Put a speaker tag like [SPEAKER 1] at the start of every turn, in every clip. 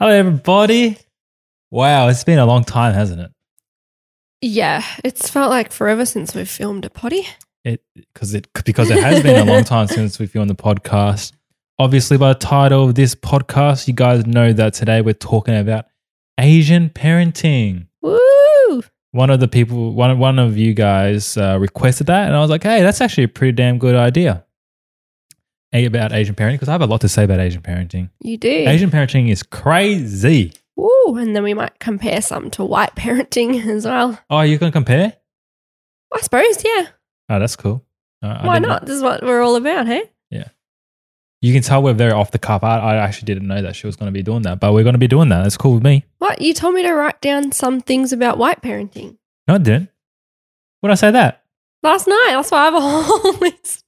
[SPEAKER 1] Hello, everybody. Wow, it's been a long time, hasn't it?
[SPEAKER 2] Yeah, it's felt like forever since we've filmed a potty.
[SPEAKER 1] It because it because it has been a long time since we filmed the podcast. Obviously, by the title of this podcast, you guys know that today we're talking about Asian parenting.
[SPEAKER 2] Woo!
[SPEAKER 1] One of the people, one one of you guys uh, requested that, and I was like, "Hey, that's actually a pretty damn good idea." A- About Asian parenting, because I have a lot to say about Asian parenting.
[SPEAKER 2] You do.
[SPEAKER 1] Asian parenting is crazy.
[SPEAKER 2] Woo! And then we might compare some to white parenting as well.
[SPEAKER 1] Oh, you can compare?
[SPEAKER 2] I suppose, yeah.
[SPEAKER 1] Oh, that's cool. Uh,
[SPEAKER 2] Why
[SPEAKER 1] didn't know-
[SPEAKER 2] This is what we're all about, hey? Yeah.
[SPEAKER 1] You can tell we're very off the cuff. I, I actually didn't know that she was going to be doing that, but we're going to be doing that. That's cool with me.
[SPEAKER 2] What? You told me to write down some things about white parenting
[SPEAKER 1] No, I didn't. When I say that?
[SPEAKER 2] last night. That's why I have a whole list.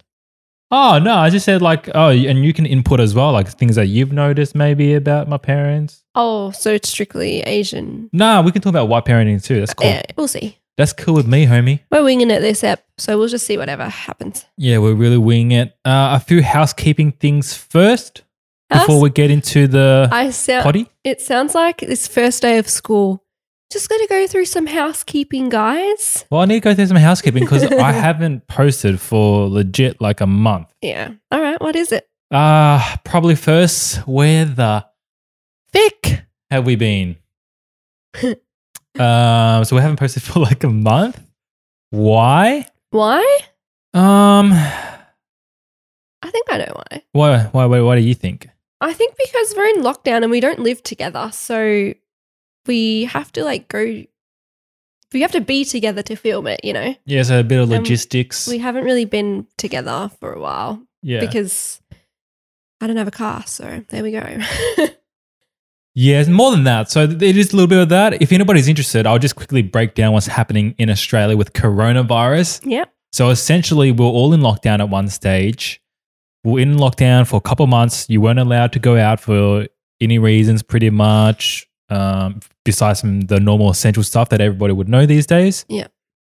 [SPEAKER 1] Oh no, I just said like oh, and you can input as well, like things that you've noticed maybe about my parents.
[SPEAKER 2] Oh, so it's strictly Asian.
[SPEAKER 1] Nah, we can talk about white parenting too. That's cool.
[SPEAKER 2] Yeah, we'll see.
[SPEAKER 1] That's cool with me, homie.
[SPEAKER 2] We're winging it this app, so we'll just see whatever happens.
[SPEAKER 1] Yeah, we're really winging it. Uh, a few housekeeping things first before we get into the
[SPEAKER 2] I sound.
[SPEAKER 1] potty.
[SPEAKER 2] It sounds like this first day of school. Just going to go through some housekeeping, guys.
[SPEAKER 1] Well, I need to go through some housekeeping because I haven't posted for legit like a month.
[SPEAKER 2] Yeah. All right. What is it?
[SPEAKER 1] Uh, probably first, where the thick have we been? um, so we haven't posted for like a month. Why?
[SPEAKER 2] Why?
[SPEAKER 1] Um,
[SPEAKER 2] I think I know why.
[SPEAKER 1] why? Why? Why? What do you think?
[SPEAKER 2] I think because we're in lockdown and we don't live together, so we have to like go. We have to be together to film it. You know,
[SPEAKER 1] Yeah, so a bit of
[SPEAKER 2] Um,
[SPEAKER 1] logistics.
[SPEAKER 2] we haven't really been together for a while
[SPEAKER 1] yeah,
[SPEAKER 2] because I don't have a car. So there we go.
[SPEAKER 1] yeah, more than that. So it is a little bit of that. If anybody's interested, I'll just quickly break down what's happening in Australia with coronavirus.
[SPEAKER 2] yeah.
[SPEAKER 1] So essentially, we're all in lockdown at one stage. We're in lockdown for a couple months. You weren't allowed to go out for any reasons, pretty much, um, besides from the normal essential stuff that everybody would know these days.
[SPEAKER 2] Yeah.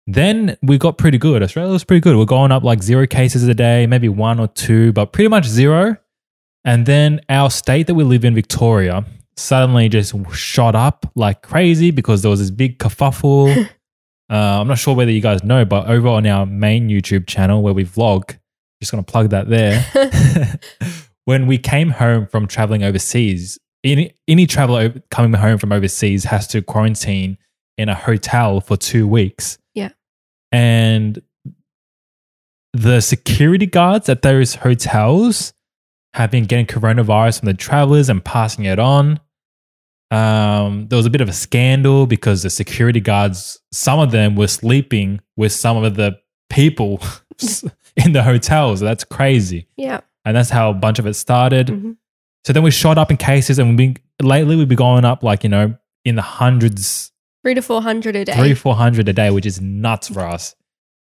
[SPEAKER 1] Then we got pretty good. Australia was pretty good. We're going up like zero cases a day, maybe one or two, but pretty much zero. And then our state that we live in, Victoria, suddenly just shot up like crazy because there was this big kerfuffle. Uh, I'm not sure whether you guys know, but over on our main YouTube channel where we vlog, just going to plug that there. when we came home from traveling overseas, any, any traveler coming home from overseas has to quarantine in a hotel for two weeks.
[SPEAKER 2] Yeah.
[SPEAKER 1] And the security guards at those hotels have been getting coronavirus from the travelers and passing it on. Um, there was a bit of a scandal because the security guards, some of them were sleeping with some of the people in the hotels. That's crazy.
[SPEAKER 2] yeah.
[SPEAKER 1] And that's how a bunch of it started.
[SPEAKER 2] Mhm.
[SPEAKER 1] So then we shot up in cases and we've been lately we've been going up like, you know, in the hundreds,
[SPEAKER 2] Three to four hundred a day.
[SPEAKER 1] three, four hundred a day, which is nuts for us.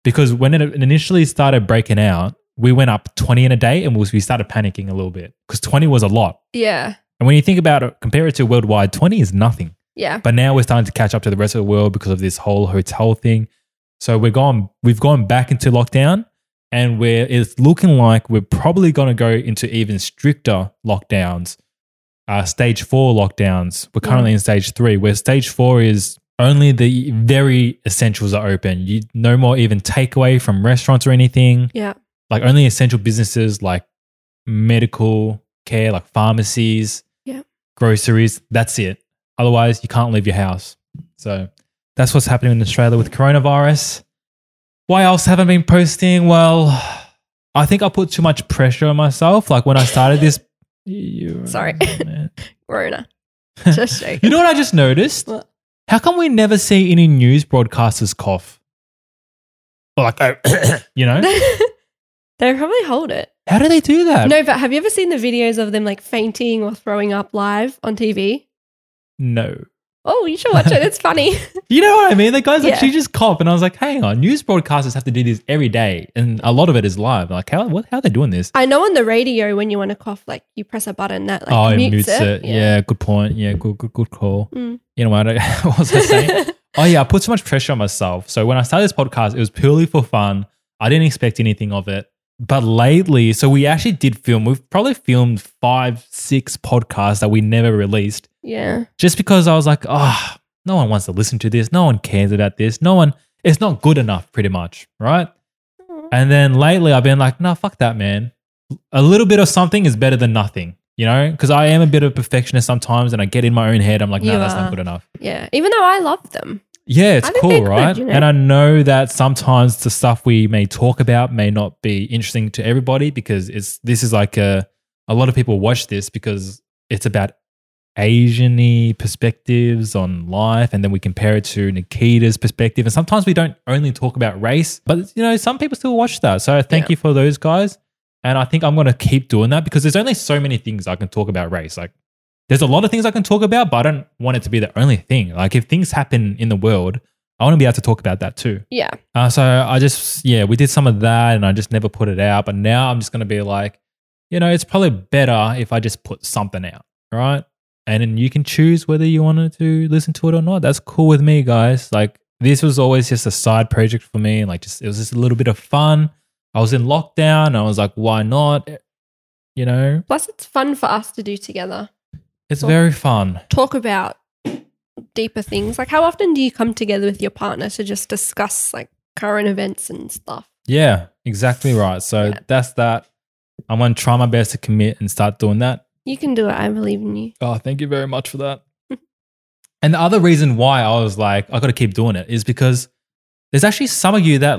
[SPEAKER 1] Because when it initially started breaking out, we went up 20 in a day and we we started panicking a little bit because 20 was a lot.
[SPEAKER 2] yeah.
[SPEAKER 1] And when you think about it, compare it to worldwide, 20 is nothing.
[SPEAKER 2] Yeah.
[SPEAKER 1] But now we're starting to catch up to the rest of the world because of this whole hotel thing. So we're gone, we've gone back into lockdown and we're it's looking like we're probably going to go into even stricter lockdowns. Uh, stage four lockdowns. We're currently in stage three, where stage four is only the very essentials are open. You no more even takeaway from restaurants or anything.
[SPEAKER 2] Yeah.
[SPEAKER 1] Like only essential businesses like medical care, like pharmacies,
[SPEAKER 2] Yeah.
[SPEAKER 1] groceries. That's it. Otherwise, you can't leave your house. So that's what's happening in Australia with coronavirus. Why else haven't been posting? Well, I think I put too much pressure on myself. Like when I started this. You-
[SPEAKER 2] Sorry.
[SPEAKER 1] man.
[SPEAKER 2] Rona. Just joking.
[SPEAKER 1] You know what I just noticed?
[SPEAKER 2] What?
[SPEAKER 1] How come we never see any news broadcasters cough? Like, oh, you know?
[SPEAKER 2] they probably hold it.
[SPEAKER 1] How do they do that?
[SPEAKER 2] No, but have you ever seen the videos of them like fainting or throwing up live on TV?
[SPEAKER 1] No.
[SPEAKER 2] Oh, you should watch it. It's funny.
[SPEAKER 1] You know what I mean? The guys
[SPEAKER 2] Yeah.
[SPEAKER 1] actually just cough, and I was like, "Hang on, news broadcasters have to do this every day, and a lot of it is live. Like, how what, how are they doing this?
[SPEAKER 2] I know on the radio when you want to cough, like you press a button that like
[SPEAKER 1] oh, it
[SPEAKER 2] mutes,
[SPEAKER 1] it. Yeah. good point. Yeah, good, good, good call.
[SPEAKER 2] Mm.
[SPEAKER 1] You know what? I, what was I saying? oh yeah, I put so much pressure on myself. So when I started this podcast, it was purely for fun. I didn't expect anything of it. But lately, so we actually did film. We've probably filmed five, six podcasts that we never released
[SPEAKER 2] Yeah.
[SPEAKER 1] just because I was like, oh, no one wants to listen to this. No one cares about this. No one, it's not good enough, pretty much. Right. Mm. And then lately, I've been like, no, fuck that, man. A little bit of something is better than nothing, you know? Because I am a bit of a perfectionist sometimes and I get in my own head. I'm like, no,
[SPEAKER 2] You
[SPEAKER 1] that's not good enough.
[SPEAKER 2] Yeah. Even though I love them.
[SPEAKER 1] Yeah, it's cool, right?
[SPEAKER 2] you know?
[SPEAKER 1] And I know that sometimes the stuff we may talk about may not be interesting to everybody because it's this is like a a lot of people watch this because it's about Asian-y perspectives on life, and then we compare it to Nikita's perspective. And sometimes we don't only talk about race, but you know, some people still watch that. So thank
[SPEAKER 2] Yeah.
[SPEAKER 1] you for those guys. And I think I'm gonna keep doing that because there's only so many things I can talk about race. Like there's a lot of things I can talk about, but I don't want it to be the only thing. Like if things happen in the world, I want to be able to talk about that too.
[SPEAKER 2] Yeah.
[SPEAKER 1] Uh, so I just, yeah, we did some of that and I just never put it out. But now I'm just going to be like, you know, it's probably better if I just put something out, right? And then you can choose whether you wanted to listen to it or not. That's cool with me, guys. Like, this was always just a side project for me. Like, just, it was just a little bit of fun. I was in lockdown. I was like, why not? You know,
[SPEAKER 2] Plus, it's fun for us to do together.
[SPEAKER 1] It's
[SPEAKER 2] Well-
[SPEAKER 1] very fun.
[SPEAKER 2] Talk about deeper things. Like, how often do you come together with your partner to just discuss like current events and stuff?
[SPEAKER 1] Yeah, exactly right. So
[SPEAKER 2] Yeah.
[SPEAKER 1] that's that. I'm going to try my best to commit and start doing that.
[SPEAKER 2] You can do it. I believe in you.
[SPEAKER 1] Oh, thank you very much for that. and the other reason why I was like, I got to keep doing it is because there's actually some of you that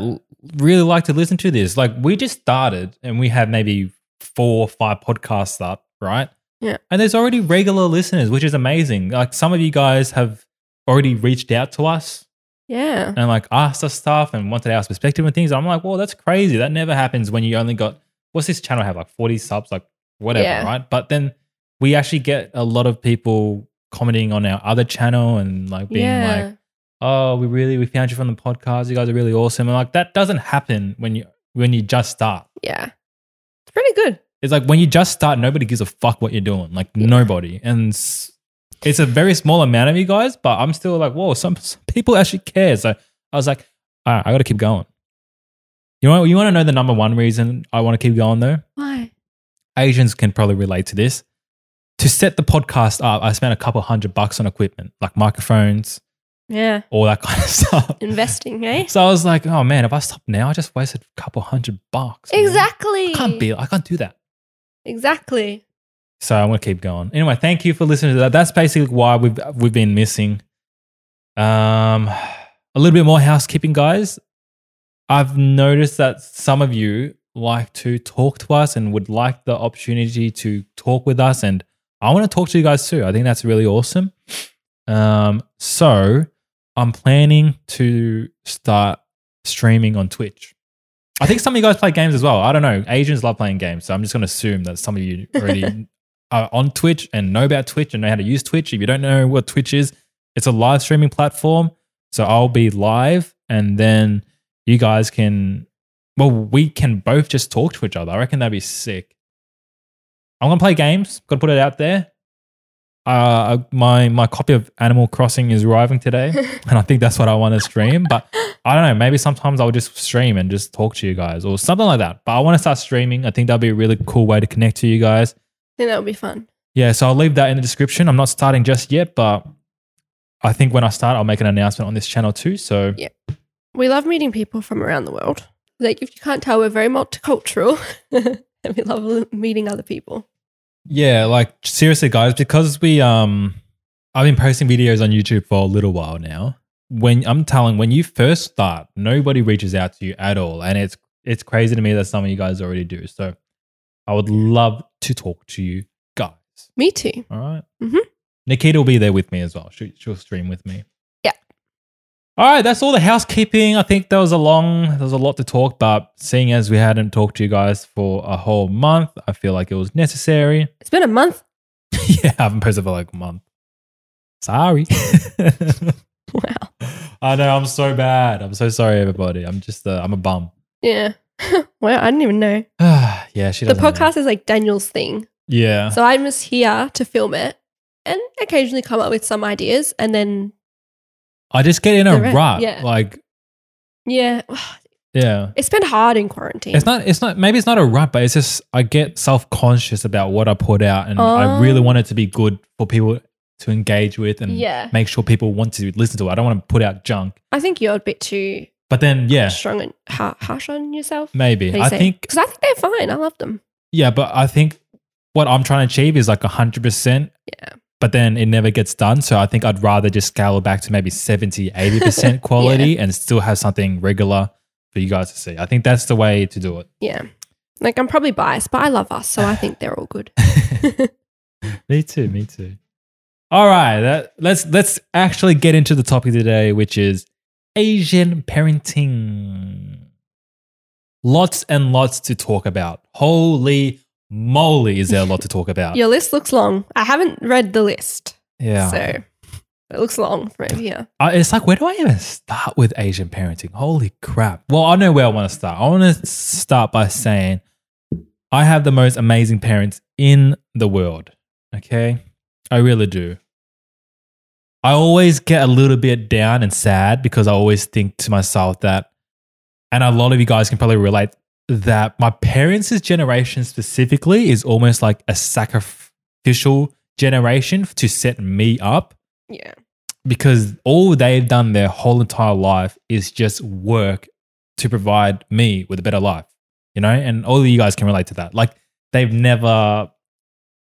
[SPEAKER 1] really like to listen to this. Like, we just started and we had maybe four or five podcasts up, right?
[SPEAKER 2] Yeah.
[SPEAKER 1] And there's already regular listeners, which is amazing. Like, some of you guys have already reached out to us
[SPEAKER 2] Yeah.
[SPEAKER 1] and like asked us stuff and wanted our perspective and things. I'm like, well, that's crazy. That never happens when you only got what's this channel have like 40 subs, like whatever,
[SPEAKER 2] Yeah.
[SPEAKER 1] right? But then we actually get a lot of people commenting on our other channel and like being
[SPEAKER 2] yeah.
[SPEAKER 1] like, oh, we really we found you from the podcast. You guys are really awesome. And like that doesn't happen when you when you just start.
[SPEAKER 2] yeah. It's pretty good.
[SPEAKER 1] It's like when you just start, nobody gives a fuck what you're doing. Like
[SPEAKER 2] Yeah.
[SPEAKER 1] nobody. And it's a very small amount of you guys, but I'm still like, whoa, some, some people actually care. So I was like, all right, I got to keep going. You know, you want to know the number one reason I want to keep going though?
[SPEAKER 2] Why?
[SPEAKER 1] Asians can probably relate to this. To set the podcast up, I spent a couple hundred bucks on equipment, like microphones,
[SPEAKER 2] Yeah.
[SPEAKER 1] all that kind of stuff.
[SPEAKER 2] Investing, eh?
[SPEAKER 1] So I was like, oh man, if I stop now, I just wasted a couple hundred bucks. man.
[SPEAKER 2] Exactly.
[SPEAKER 1] I can't be, I can't do that.
[SPEAKER 2] Exactly.
[SPEAKER 1] So I'm gonna keep going. Anyway, thank you for listening to that. That's basically why we've we've been missing. Um, a little bit more housekeeping, guys. I've noticed that some of you like to talk to us and would like the opportunity to talk with us, and I want to talk to you guys too. I think that's really awesome. Um, so I'm planning to start streaming on Twitch. I think some of you guys play games as well. I don't know. Asians love playing games, so I'm just going to assume that some of you already are on Twitch and know about Twitch and know how to use Twitch. If you don't know what Twitch is, it's a live streaming platform. So I'll be live, and then you guys can. Well, we can both just talk to each other. I reckon that'd be sick. I'm gonna play games. Got to put it out there. Uh, my my copy of Animal Crossing is arriving today, and I think that's what I want to stream. But I don't know. Maybe sometimes I'll just stream and just talk to you guys or something like that. But I want to start streaming. I think that'd be a really cool way to connect to you guys.
[SPEAKER 2] I think that would be fun.
[SPEAKER 1] Yeah, so I'll leave that in the description. I'm not starting just yet, but I think when I start, I'll make an announcement on this channel too. So yeah,
[SPEAKER 2] We love meeting people from around the world. Like, if you can't tell, we're very multicultural. and we love meeting other people.
[SPEAKER 1] Yeah, like seriously, guys, because we um, I've been posting videos on YouTube for a little while now. When I'm telling, when you first start, nobody reaches out to you at all, and it's it's crazy to me that some of you guys already do. So I would love to talk to you guys.
[SPEAKER 2] Me too.
[SPEAKER 1] All right.
[SPEAKER 2] Mhm.
[SPEAKER 1] Nikita will be there with me as well. She, she'll stream with me. All right, that's all the housekeeping. I think there was a long, there was a lot to talk, but seeing as we hadn't talked to you guys for a whole month, I feel like it was necessary.
[SPEAKER 2] It's been a month.
[SPEAKER 1] yeah, I haven't posted for like a month. Sorry.
[SPEAKER 2] Wow.
[SPEAKER 1] I know I'm so bad. I'm so sorry, everybody. I'm just, uh, I'm a bum.
[SPEAKER 2] Yeah. well, I didn't even know.
[SPEAKER 1] yeah, she
[SPEAKER 2] The
[SPEAKER 1] doesn't. know.
[SPEAKER 2] podcast is like Daniel's thing.
[SPEAKER 1] Yeah.
[SPEAKER 2] So I'm just here to film it and occasionally come up with some ideas. And then,
[SPEAKER 1] I just get in a rut.
[SPEAKER 2] yeah.
[SPEAKER 1] Like,
[SPEAKER 2] yeah,
[SPEAKER 1] Yeah.
[SPEAKER 2] It's been hard in quarantine.
[SPEAKER 1] It's not. It's not. Maybe it's not a rut, but it's just I get self conscious about what I put out, and I really
[SPEAKER 2] Oh.
[SPEAKER 1] want it to be good for people to engage with, and
[SPEAKER 2] Yeah.
[SPEAKER 1] make sure people want to listen to it. I don't want to put out junk.
[SPEAKER 2] I think you're a bit too
[SPEAKER 1] But then, yeah,
[SPEAKER 2] strong and ha- harsh on yourself.
[SPEAKER 1] maybe I think,
[SPEAKER 2] because I think they're fine. I love them.
[SPEAKER 1] yeah, but I think what I'm trying to achieve is like hundred percent.
[SPEAKER 2] Yeah.
[SPEAKER 1] But then it never gets done. So I think I'd rather just scale it back to maybe 70, 80% quality and still have something regular for you guys to see. I think that's the way to do it.
[SPEAKER 2] Yeah. Like I'm probably biased, but I love us, so I think they're all good.
[SPEAKER 1] me too. Me too. All right, that, let's let's actually get into the topic today, which is Asian parenting. Lots and lots to talk about. Holy moly, is there a lot to talk about?
[SPEAKER 2] Your list looks long. I haven't read the list,
[SPEAKER 1] Yeah,
[SPEAKER 2] so it looks long from here.
[SPEAKER 1] Uh, it's like where do I even start with Asian parenting? Holy crap! Well, I know where I want to start. I want to start by saying I have the most amazing parents in the world. Okay, I really do. I always get a little bit down and sad because I always think to myself that, and a lot of you guys can probably relate that my parents' generation specifically is almost like a sacrificial generation to set me up
[SPEAKER 2] Yeah.
[SPEAKER 1] because all they've done their whole entire life is just work to provide me with a better life, you know? And all of you guys can relate to that. Like they've never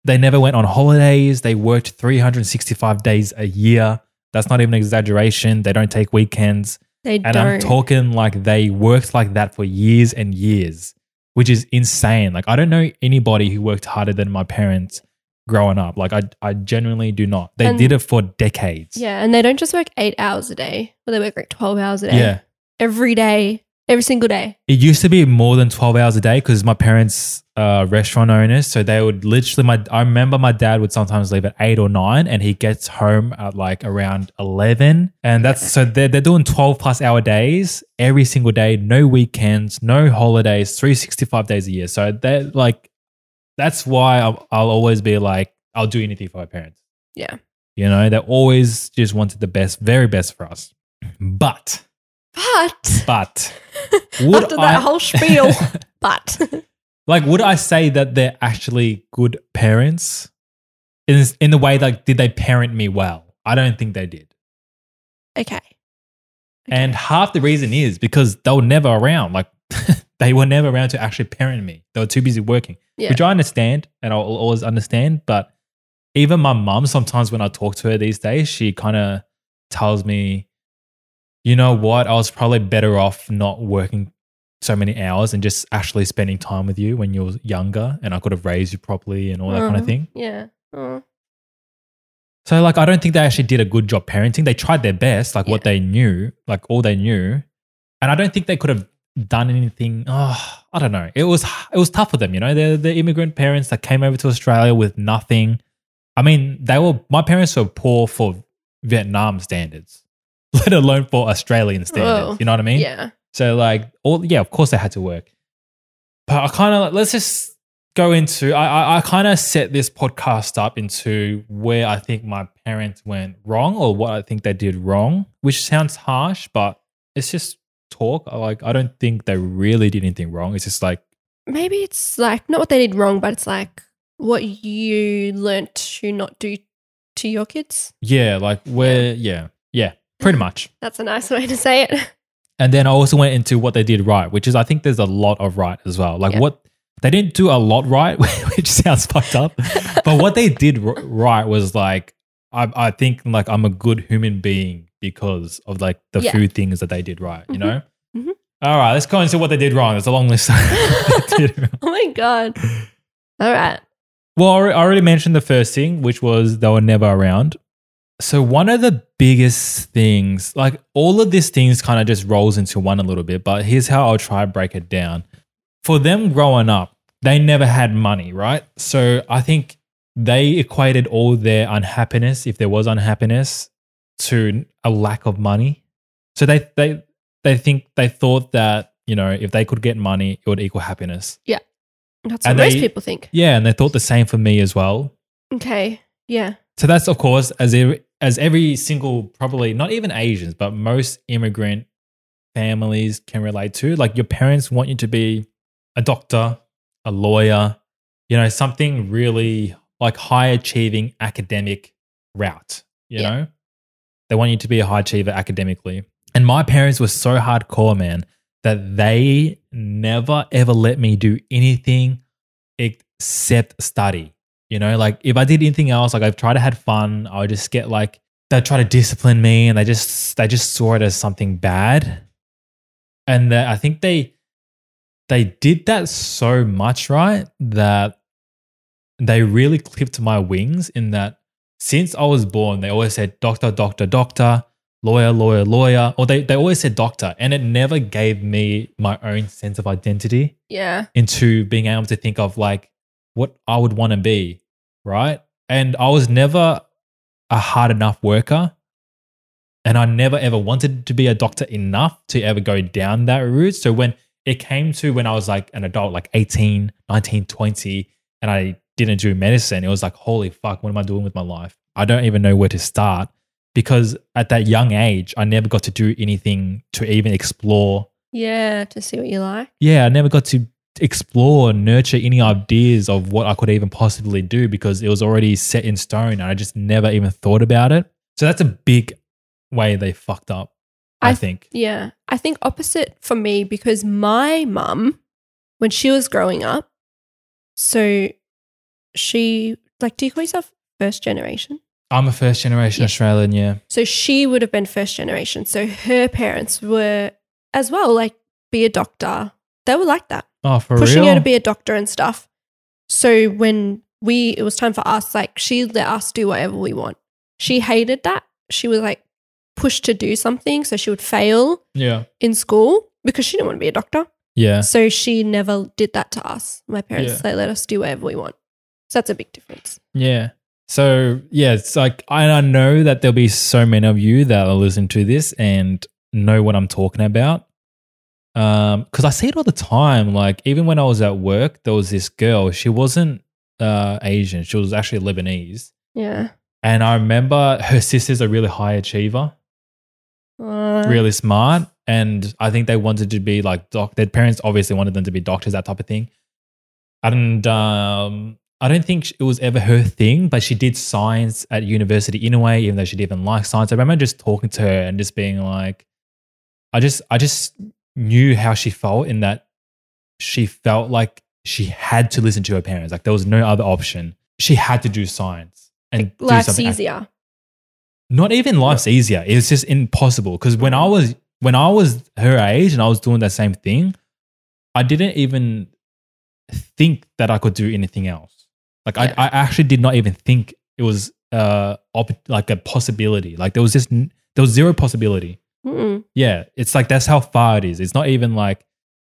[SPEAKER 1] they never went on holidays. They worked 365 days a year. That's not even an exaggeration. They don't take weekends.
[SPEAKER 2] They
[SPEAKER 1] And
[SPEAKER 2] don't.
[SPEAKER 1] I'm talking like they worked like that for years and years, which is insane. Like I don't know anybody who worked harder than my parents growing up. Like I I genuinely do not. They
[SPEAKER 2] And-
[SPEAKER 1] did it for decades.
[SPEAKER 2] yeah, and they don't just work eight hours a day, but they work like twelve hours a day.
[SPEAKER 1] Yeah.
[SPEAKER 2] Every day, every single day.
[SPEAKER 1] It used to be more than 12 hours a day because my parents uh restaurant owners. So they would literally my I remember my dad would sometimes leave at eight or nine and he gets home at like around 11. And that's so they're, they're doing 12 plus hour days every single day, no weekends, no holidays, 365 days a year. So they're like, that's why I'll, I'll always be like, I'll do anything for my parents.
[SPEAKER 2] Yeah.
[SPEAKER 1] You know, they always just wanted the best, very best for us. But,
[SPEAKER 2] But
[SPEAKER 1] but, would
[SPEAKER 2] after that
[SPEAKER 1] I-
[SPEAKER 2] whole spiel, but
[SPEAKER 1] Like, would I say that they're actually good parents? In, in the way, like, did they parent me well? I don't think they did.
[SPEAKER 2] okay.
[SPEAKER 1] And half the reason is because they were never around. Like, they were never around to actually parent me. They were too busy working,
[SPEAKER 2] Yeah.
[SPEAKER 1] which I understand and I'll always understand. But even my mum, sometimes when I talk to her these days, she kind of tells me, you know what? I was probably better off not working so many hours and just actually spending time with you when you were younger and I could have raised you properly and all that kind of
[SPEAKER 2] Uh-huh.
[SPEAKER 1] thing.
[SPEAKER 2] Yeah. Oh.
[SPEAKER 1] So, like, I don't think they actually did a good job parenting. They tried their best, like what they knew, like all they knew, and I don't think they could have done anything. Oh, I don't know. It was it was tough for them, you know. They're the immigrant parents that came over to Australia with nothing. I mean, they were my parents were poor for Vietnam standards, let alone for Australian standards.
[SPEAKER 2] Whoa.
[SPEAKER 1] You know what I mean?
[SPEAKER 2] Yeah.
[SPEAKER 1] So like, all yeah, of course they had to work. But I kind of let's just go into. I I, I kind of set this podcast up into where I think my parents went wrong or what I think they did wrong, which sounds harsh, but it's just talk. Like I don't think they really did anything wrong. It's just like
[SPEAKER 2] Maybe it's like not what they did wrong, but it's like what you learnt to not do to your kids.
[SPEAKER 1] yeah, like where yeah yeah pretty much.
[SPEAKER 2] That's a nice way to say it.
[SPEAKER 1] And then I also went into what they did right, which is I think there's a lot of right as well. Like
[SPEAKER 2] Yeah.
[SPEAKER 1] what they didn't do a lot right, which sounds fucked up. But what they did right was like I, I think like I'm a good human being because of like the
[SPEAKER 2] Yeah.
[SPEAKER 1] food things that they did right. You
[SPEAKER 2] Mhm.
[SPEAKER 1] know.
[SPEAKER 2] Mhm.
[SPEAKER 1] All right, let's go into what they did wrong. There's a long list.
[SPEAKER 2] Oh my god. All right.
[SPEAKER 1] Well, I already mentioned the first thing, which was they were never around. So one of the biggest things, like all of these things kind of just rolls into one a little bit, but here's how I'll try and break it down. For them growing up, they never had money, right? So I think they equated all their unhappiness, if there was unhappiness, to a lack of money. So they they they think they thought that, you know, if they could get money, it would equal happiness. Yeah.
[SPEAKER 2] That's
[SPEAKER 1] And
[SPEAKER 2] what most people think.
[SPEAKER 1] Yeah, and they thought the same for me as well.
[SPEAKER 2] Okay. Yeah.
[SPEAKER 1] So that's of course as every, as every single probably not even Asians but most immigrant families can relate to. Like your parents want you to be a doctor, a lawyer, you know, something really like high achieving academic route, you
[SPEAKER 2] Yeah.
[SPEAKER 1] know? They want you to be a high achiever academically. And my parents were so hardcore, man, that they never ever let me do anything except study. You know, like if I did anything else, like I've tried to have fun, I would just get like they try to discipline me and they just they just saw it as something bad. And that I think they they did that so much, right? That they really clipped my wings in that since I was born, they always said doctor, doctor, doctor, lawyer, lawyer, lawyer, or they, they always said doctor. And it never gave me my own sense of identity
[SPEAKER 2] Yeah.
[SPEAKER 1] into being able to think of like what I would want to be, right? And I was never a hard enough worker. And I never ever wanted to be a doctor enough to ever go down that route. So when it came to when I was like an adult, like 18, 19, 20, and I didn't do medicine, it was like, holy fuck, what am I doing with my life? I don't even know where to start because at that young age, I never got to do anything to even explore
[SPEAKER 2] Yeah. To see what you like.
[SPEAKER 1] yeah, I never got to explore nurture any ideas of what I could even possibly do because it was already set in stone and I just never even thought about it. So that's a big way they fucked up, I,
[SPEAKER 2] I-
[SPEAKER 1] think.
[SPEAKER 2] Yeah. I think opposite for me because my mum, when she was growing up, so she, like, do you call yourself first generation?
[SPEAKER 1] I'm a first generation
[SPEAKER 2] Yeah.
[SPEAKER 1] Australian, yeah.
[SPEAKER 2] So she would have been first generation. So her parents were as well, like, be a doctor. They were like that,
[SPEAKER 1] Oh, for
[SPEAKER 2] pushing
[SPEAKER 1] real?
[SPEAKER 2] her to be a doctor and stuff. So when we, it was time for us, like, she let us do whatever we want. She hated that. She was like pushed to do something. So she would fail
[SPEAKER 1] yeah.
[SPEAKER 2] in school because she didn't want to be a doctor.
[SPEAKER 1] Yeah.
[SPEAKER 2] So she never did that to us. My parents,
[SPEAKER 1] Yeah.
[SPEAKER 2] they let us do whatever we want. So that's a big difference.
[SPEAKER 1] Yeah. So yeah, it's like I, I know that there'll be so many of you that will listen to this and know what I'm talking about. Um, because I see it all the time. Like even when I was at work, there was this girl. She wasn't uh Asian. She was actually Lebanese.
[SPEAKER 2] Yeah.
[SPEAKER 1] And I remember her sister's a really high achiever,
[SPEAKER 2] Uh,
[SPEAKER 1] really smart. And I think they wanted to be like doc. Their parents obviously wanted them to be doctors, that type of thing. And um, I don't think it was ever her thing, but she did science at university in a way, even though she didn't even like science. I remember just talking to her and just being like, I just, I just knew how she felt in that she felt like she had to listen to her parents. Like there was no other option. She had to do science and do
[SPEAKER 2] Life's
[SPEAKER 1] something
[SPEAKER 2] easier.
[SPEAKER 1] not even life's easier. It's just impossible. Because when I was when I was her age and I was doing that same thing, I didn't even think that I could do anything else. Like
[SPEAKER 2] Yeah.
[SPEAKER 1] I, I actually did not even think it was uh op- like a possibility. Like there was just n- there was zero possibility.
[SPEAKER 2] Mm-mm.
[SPEAKER 1] Yeah, it's like that's how far it is. It's not even like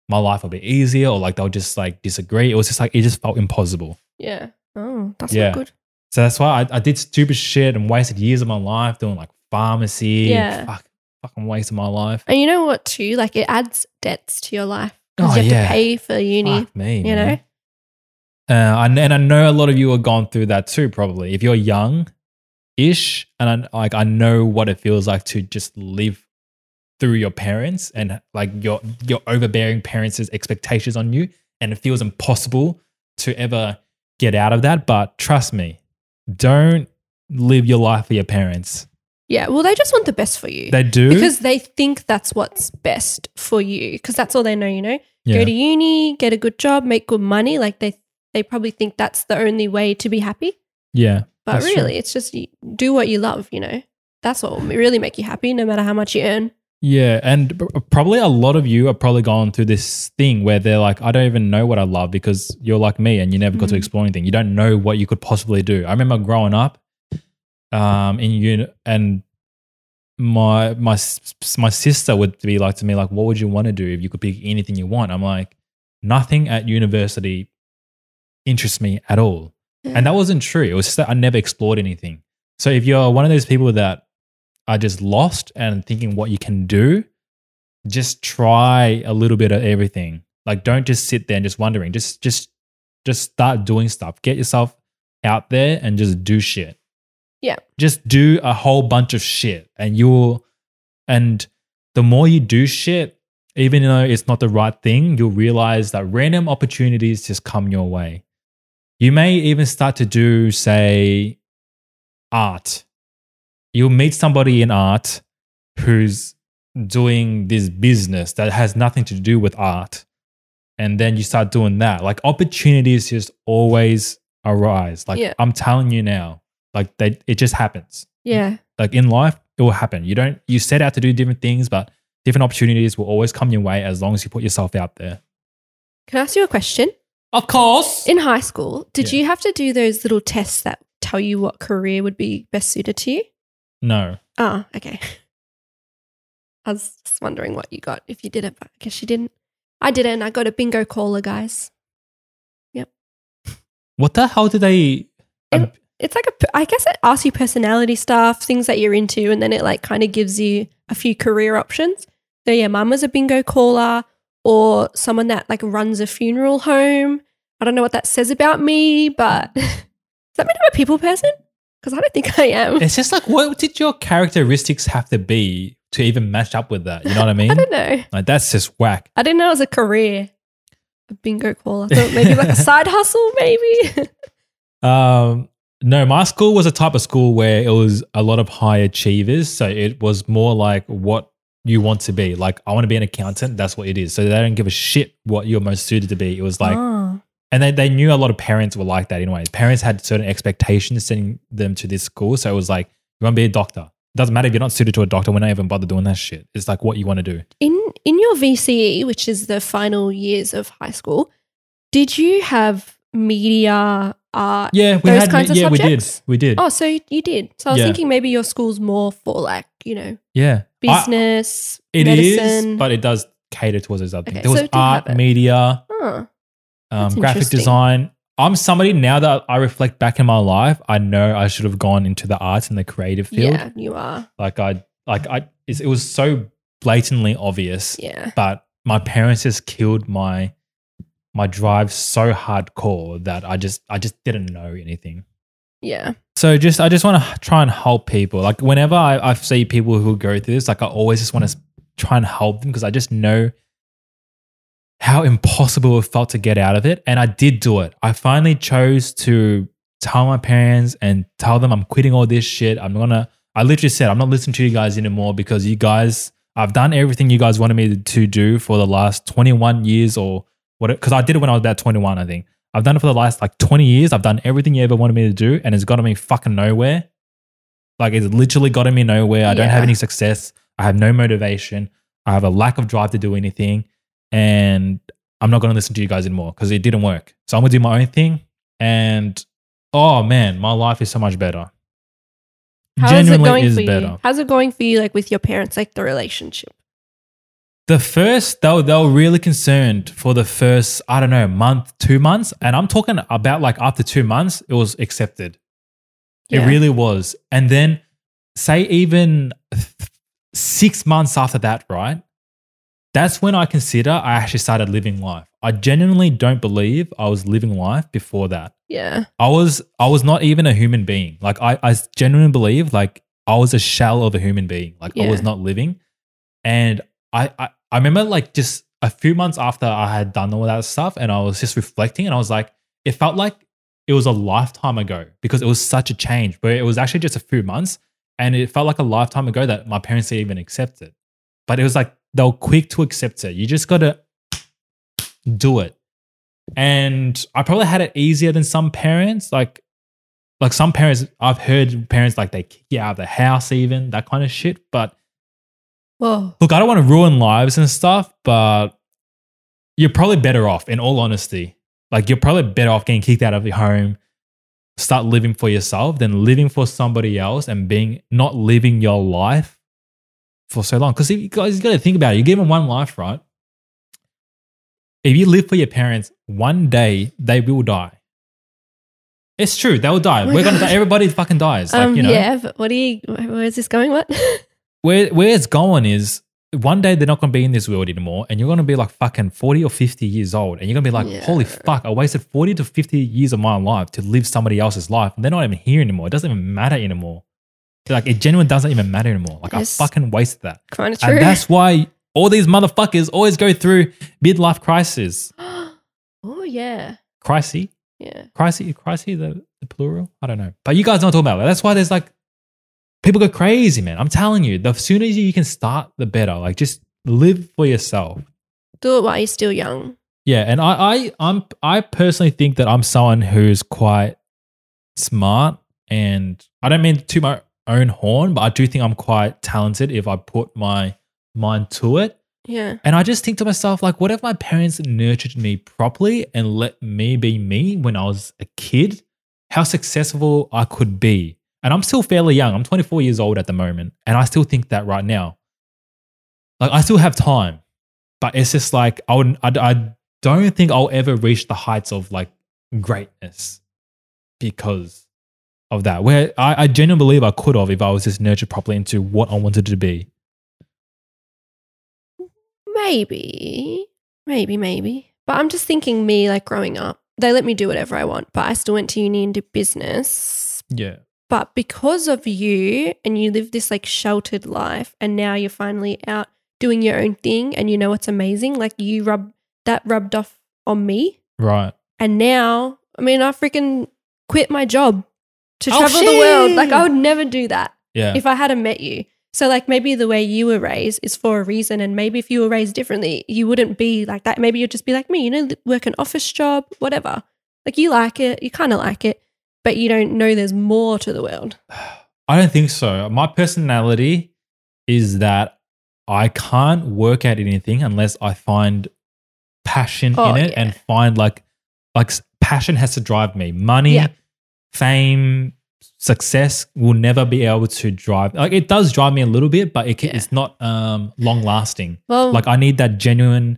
[SPEAKER 1] my life will be easier or like they'll just like disagree. It was just like it just felt impossible.
[SPEAKER 2] Yeah. Oh, that's
[SPEAKER 1] Yeah.
[SPEAKER 2] not good.
[SPEAKER 1] So that's why I, I did stupid shit and wasted years of my life doing like pharmacy.
[SPEAKER 2] Yeah.
[SPEAKER 1] Fuck, fucking waste of my life.
[SPEAKER 2] And you know what, too? Like it adds debts to your life. 'Cause
[SPEAKER 1] Oh,
[SPEAKER 2] you have
[SPEAKER 1] yeah.
[SPEAKER 2] to pay for uni,
[SPEAKER 1] Fuck me.
[SPEAKER 2] you
[SPEAKER 1] man.
[SPEAKER 2] know?
[SPEAKER 1] Uh, and, and I know a lot of you have gone through that too, probably. If you're young ish, and I, like I know what it feels like to just live through your parents and like your your overbearing parents' expectations on you, and it feels impossible to ever get out of that. But trust me, don't live your life for your parents.
[SPEAKER 2] Yeah. Well, they just want the best for you.
[SPEAKER 1] They do
[SPEAKER 2] because they think that's what's best for you because that's all they know, you know?
[SPEAKER 1] Yeah.
[SPEAKER 2] Go to uni, get a good job, make good money. Like they, they probably think that's the only way to be happy.
[SPEAKER 1] yeah.
[SPEAKER 2] But
[SPEAKER 1] That's true.
[SPEAKER 2] really, it's just do what you love, you know? That's what will really make you happy, no matter how much you earn.
[SPEAKER 1] Yeah, and probably a lot of you are probably gone through this thing where they're like, I don't even know what I love because you're like me and you never got to
[SPEAKER 2] Mm.
[SPEAKER 1] explore anything. You don't know what you could possibly do. I remember growing up, um, in uni, and my my my sister would be like to me like, "What would you want to do if you could pick anything you want?" I'm like, "Nothing at university interests me at all." And that wasn't true. It was just that I never explored anything. So if you're one of those people that are just lost and thinking what you can do, just try a little bit of everything. Like don't just sit there and just wondering. Just just just start doing stuff. Get yourself out there and just do shit.
[SPEAKER 2] Yeah.
[SPEAKER 1] Just do a whole bunch of shit and you'll and the more you do shit, even though it's not the right thing, you'll realize that random opportunities just come your way. You may even start to do, say, art. You'll meet somebody in art who's doing this business that has nothing to do with art. And then you start doing that. Like opportunities just always arise. Like
[SPEAKER 2] Yeah.
[SPEAKER 1] I'm telling you now, like they, it just happens.
[SPEAKER 2] Yeah.
[SPEAKER 1] Like in life, it will happen. You don't, you set out to do different things, but different opportunities will always come your way as long as you put yourself out there.
[SPEAKER 2] Can I ask you a question?
[SPEAKER 1] Of course.
[SPEAKER 2] In high school, did
[SPEAKER 1] Yeah.
[SPEAKER 2] you have to do those little tests that tell you what career would be best suited to you?
[SPEAKER 1] No.
[SPEAKER 2] Oh, okay. I was just wondering what you got if you did it, but I guess you didn't. I didn't. I got a bingo caller, guys. Yep.
[SPEAKER 1] What the hell did they? um,
[SPEAKER 2] It's like a. I guess it asks you personality stuff, things that you're into, and then it like kind of gives you a few career options. So yeah, mum was a bingo caller or someone that like runs a funeral home. I don't know what that says about me, but does that mean I'm a people person? Because I don't think I am.
[SPEAKER 1] it's just like, what did your characteristics have to be to even match up with that? You know what I mean?
[SPEAKER 2] I don't know.
[SPEAKER 1] like that's just whack.
[SPEAKER 2] I didn't know it was a career. A bingo caller. I thought maybe like a side hustle, maybe.
[SPEAKER 1] Um, no, my school was a type of school where it was a lot of high achievers. So it was more like what you want to be. Like, I want to be an accountant. That's what it is. So they don't give a shit what you're most suited to be. It was like,
[SPEAKER 2] Oh.
[SPEAKER 1] And they, they knew a lot of parents were like that anyway. Parents had certain expectations sending them to this school. So it was like, you want to be a doctor. It doesn't matter if you're not suited to a doctor. We're not even bother doing that shit. It's like what you want to do.
[SPEAKER 2] in in your VCE, which is the final years of high school, did you have media, art?
[SPEAKER 1] Yeah, we
[SPEAKER 2] Those
[SPEAKER 1] had.
[SPEAKER 2] kinds of
[SPEAKER 1] yeah, we did. We did.
[SPEAKER 2] Oh, so you did. So I was
[SPEAKER 1] Yeah.
[SPEAKER 2] thinking maybe your school's more for like you know
[SPEAKER 1] yeah, I-
[SPEAKER 2] business,
[SPEAKER 1] It is,
[SPEAKER 2] medicine.
[SPEAKER 1] but it does cater towards those other
[SPEAKER 2] Okay,
[SPEAKER 1] things. There was
[SPEAKER 2] so it did
[SPEAKER 1] art, media,
[SPEAKER 2] oh,
[SPEAKER 1] um, graphic design. I'm somebody now that I reflect back in my life, I know I should have gone into the arts and the creative field.
[SPEAKER 2] yeah, you are.
[SPEAKER 1] Like I, like I, it's, it was so blatantly obvious,
[SPEAKER 2] Yeah,
[SPEAKER 1] but my parents just killed my my drive so hardcore that I just I just didn't know anything.
[SPEAKER 2] yeah,
[SPEAKER 1] So just I just want to try and help people. Like whenever I, I see people who go through this, like I always just want to try and help them because I just know how impossible it felt to get out of it. And I did do it. I finally chose to tell my parents and tell them I'm quitting all this shit. I'm gonna I literally said I'm not listening to you guys anymore because you guys I've done everything you guys wanted me to do for the last 21 years or what because I did it when I was about 21, I think. I've done it for the last like 20 years. I've done everything you ever wanted me to do, and it's gotten me fucking nowhere. Like it's literally gotten me nowhere. I don't have any success. I have no motivation. I have a lack of drive to do anything, and I'm not going to listen to you guys anymore because it didn't work. So I'm going to do my own thing, and oh man, my life is so much better.
[SPEAKER 2] How's it going
[SPEAKER 1] is
[SPEAKER 2] for
[SPEAKER 1] better.
[SPEAKER 2] you? How's it going for you, like with your parents, like the relationship?
[SPEAKER 1] The first, they were, they were really concerned for the first, I don't know, month, two months. And I'm talking about like after two months, it was accepted. It really was. And then, say, even six months after that, right? That's when I consider I actually started living life. I genuinely don't believe I was living life before that.
[SPEAKER 2] Yeah,
[SPEAKER 1] I was I was not even a human being. Like I, I genuinely believe like I was a shell of a human being. Like I was not living. And I, I I remember like just a few months after I had done all that stuff and I was just reflecting and I was like, it felt like it was a lifetime ago because it was such a change. But it was actually just a few months. And it felt like a lifetime ago that my parents didn't even accept it. But it was like they were quick to accept it. You just gotta do it. And I probably had it easier than some parents. Like, like some parents, I've heard parents like they kick you out of the house, even that kind of shit. But
[SPEAKER 2] whoa,
[SPEAKER 1] look, I don't want to ruin lives and stuff, but you're probably better off, in all honesty. Like, you're probably better off getting kicked out of your home, start living for yourself than living for somebody else and being not living your life for so long. Because you guys got to think about it. You give them one life, right? If you live for your parents, one day they will die. It's true, they will die.
[SPEAKER 2] Oh
[SPEAKER 1] We're gonna die. Everybody fucking dies. Like,
[SPEAKER 2] um,
[SPEAKER 1] you know,
[SPEAKER 2] yeah. But what do you? Where's this going? What?
[SPEAKER 1] where where it's going is one day they're not going to be in this world anymore, and you're going to be like fucking forty or fifty years old, and you're going to be like,
[SPEAKER 2] Yeah.
[SPEAKER 1] holy fuck, I wasted forty to fifty years of my life to live somebody else's life, and they're not even here anymore. It doesn't even matter anymore. Like it genuinely doesn't even matter anymore. Like
[SPEAKER 2] Yes.
[SPEAKER 1] I fucking wasted that.
[SPEAKER 2] Kind of true.
[SPEAKER 1] And that's why all these motherfuckers always go through midlife crisis.
[SPEAKER 2] oh yeah,
[SPEAKER 1] Crisis?
[SPEAKER 2] yeah.
[SPEAKER 1] Crisis? Crisis? The, the plural? I don't know. But you guys know what I'm talking about. That's why there's like people go crazy, man. I'm telling you, the sooner you can start, the better. Like just live for yourself.
[SPEAKER 2] Do it while you're still young.
[SPEAKER 1] Yeah, and I, I I'm I personally think that I'm someone who's quite smart and I don't mean too my own horn, but I do think I'm quite talented if I put my mind to it.
[SPEAKER 2] Yeah,
[SPEAKER 1] And I just think to myself, like, what if my parents nurtured me properly and let me be me when I was a kid? How successful I could be. And I'm still fairly young. I'm 24 years old at the moment. And I still think that right now. Like, I still have time. But it's just like, I, would, I, I don't think I'll ever reach the heights of like greatness because of that. Where I, I genuinely believe I could have if I was just nurtured properly into what I wanted to be.
[SPEAKER 2] maybe, maybe, maybe. But I'm just thinking, me like growing up, they let me do whatever I want, but I still went to uni and did business.
[SPEAKER 1] Yeah.
[SPEAKER 2] But because of you, and you live this like sheltered life, and now you're finally out doing your own thing, and you know what's amazing. Like you rub that rubbed off on me,
[SPEAKER 1] Right.
[SPEAKER 2] and now, I mean, I freaking quit my job to
[SPEAKER 1] Oh,
[SPEAKER 2] travel the world. Like. I would never do that
[SPEAKER 1] Yeah.
[SPEAKER 2] if I hadn't met you. So like maybe the way you were raised is for a reason, and maybe if you were raised differently, you wouldn't be like that. Maybe you'd just be like me, you know, work an office job, whatever. Like you like it, you kind of like it, but you don't know there's more to the world.
[SPEAKER 1] I don't think so. My personality is that I can't work at anything unless I find passion
[SPEAKER 2] Oh,
[SPEAKER 1] in it
[SPEAKER 2] yeah.
[SPEAKER 1] and find like like passion has to drive me. Money,
[SPEAKER 2] Yeah.
[SPEAKER 1] Fame, success will never be able to drive. Like it does drive me a little bit, but it can,
[SPEAKER 2] Yeah.
[SPEAKER 1] it's not um long lasting.
[SPEAKER 2] Well,
[SPEAKER 1] Like I need that genuine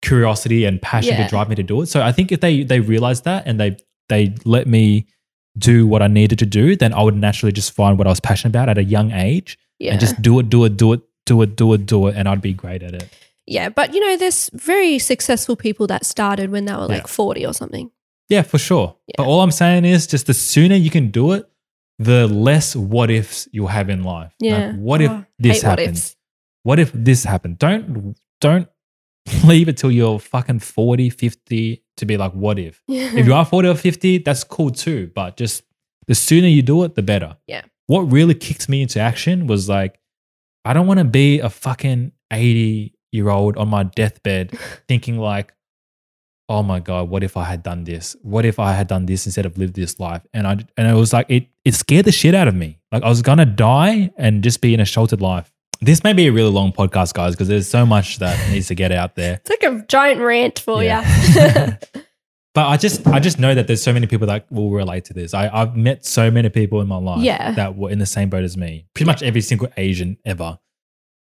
[SPEAKER 1] curiosity and passion
[SPEAKER 2] Yeah.
[SPEAKER 1] to drive me to do it. So I think if they they realize that and they they let me do what I needed to do, then I would naturally just find what I was passionate about at a young age
[SPEAKER 2] yeah,
[SPEAKER 1] and just do it, do it, do it, do it, do it, do it, and I'd be great at it.
[SPEAKER 2] yeah. But you know, there's very successful people that started when they were like
[SPEAKER 1] Yeah.
[SPEAKER 2] 40 or something.
[SPEAKER 1] Yeah, for sure. But all I'm saying is just the sooner you can do it, the less what ifs you'll have in life. Like,
[SPEAKER 2] Yeah.
[SPEAKER 1] what if
[SPEAKER 2] Oh,
[SPEAKER 1] this
[SPEAKER 2] hate what
[SPEAKER 1] happens? What if this happened? Don't don't leave it till you're fucking 40, 50 to be like, what if? if you are 40 or 50, that's cool too. But just the sooner you do it, the better.
[SPEAKER 2] Yeah.
[SPEAKER 1] What really kicked me into action was like, I don't want to be a fucking 80 year old on my deathbed thinking like, oh my God, what if I had done this? What if I had done this instead of lived this life? And I and it was like it it scared the shit out of me. Like I was gonna die and just be in a sheltered life. This may be a really long podcast, guys, because there's so much that needs to get out there.
[SPEAKER 2] It's like a giant rant for
[SPEAKER 1] Yeah.
[SPEAKER 2] you.
[SPEAKER 1] But I just I just know that there's so many people that will relate to this. I, I've met so many people in my life
[SPEAKER 2] Yeah.
[SPEAKER 1] that were in the same boat as me. Pretty much every single Asian ever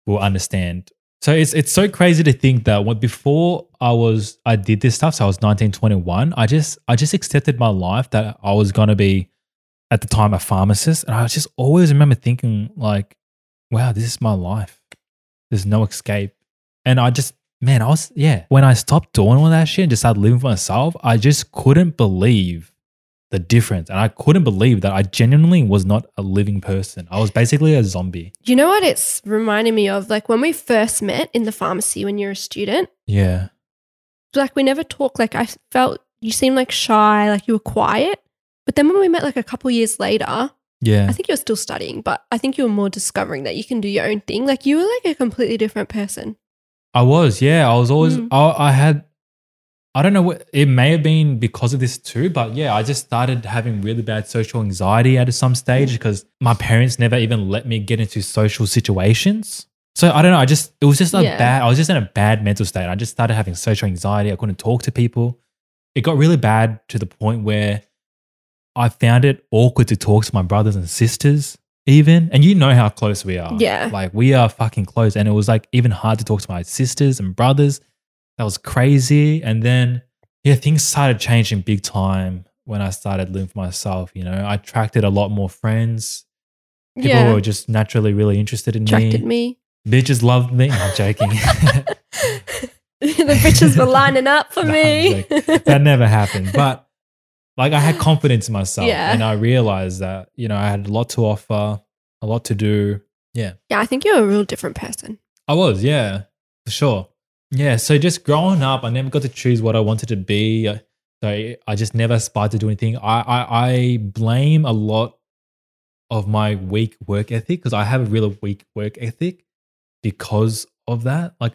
[SPEAKER 1] will understand. So it's it's so crazy to think that when before I was I did this stuff, so I was 19, 21, I just I just accepted my life that I was gonna be at the time a pharmacist. And I just always remember thinking like, wow, this is my life. There's no escape. And I just man, I was yeah. When I stopped doing all that shit and just started living for myself, I just couldn't believe the difference, and I couldn't believe that I genuinely was not a living person. I was basically a zombie.
[SPEAKER 2] you know what it's reminding me of? Like when we first met in the pharmacy when you're a student,
[SPEAKER 1] Yeah,
[SPEAKER 2] like we never talked. Like I felt you seemed like shy, like you were quiet. But then when we met like a couple years later,
[SPEAKER 1] yeah,
[SPEAKER 2] I think you were still studying, but I think you were more discovering that you can do your own thing. Like you were like a completely different person.
[SPEAKER 1] I was. Yeah, I was always.
[SPEAKER 2] Mm.
[SPEAKER 1] I, I had. I don't know what it may have been because of this too, but yeah, I just started having really bad social anxiety at some stage mm. because my parents never even let me get into social situations. So I don't know. I just it was just a
[SPEAKER 2] Yeah.
[SPEAKER 1] bad. I was just in a bad mental state. I just started having social anxiety. I couldn't talk to people. It got really bad to the point where I found it awkward to talk to my brothers and sisters. Even and you know how close we are.
[SPEAKER 2] Yeah.
[SPEAKER 1] like we are fucking close. And it was like even hard to talk to my sisters and brothers. That was crazy. And then yeah, things started changing big time when I started living for myself. You know, I attracted a lot more friends. People
[SPEAKER 2] yeah.
[SPEAKER 1] were just naturally really interested in
[SPEAKER 2] Attracted
[SPEAKER 1] me.
[SPEAKER 2] me.
[SPEAKER 1] Bitches loved me. I'm joking.
[SPEAKER 2] the bitches were lining up for
[SPEAKER 1] No,
[SPEAKER 2] me.
[SPEAKER 1] that never happened. But like I had confidence in myself
[SPEAKER 2] Yeah.
[SPEAKER 1] and I realized that, you know, I had a lot to offer. a lot to do. Yeah.
[SPEAKER 2] Yeah, I think you're a real different person.
[SPEAKER 1] I was, yeah, for sure. Yeah, so just growing up, I never got to choose what I wanted to be. So I just never aspired to do anything. I I, I blame a lot of my weak work ethic because I have a really weak work ethic because of that. Like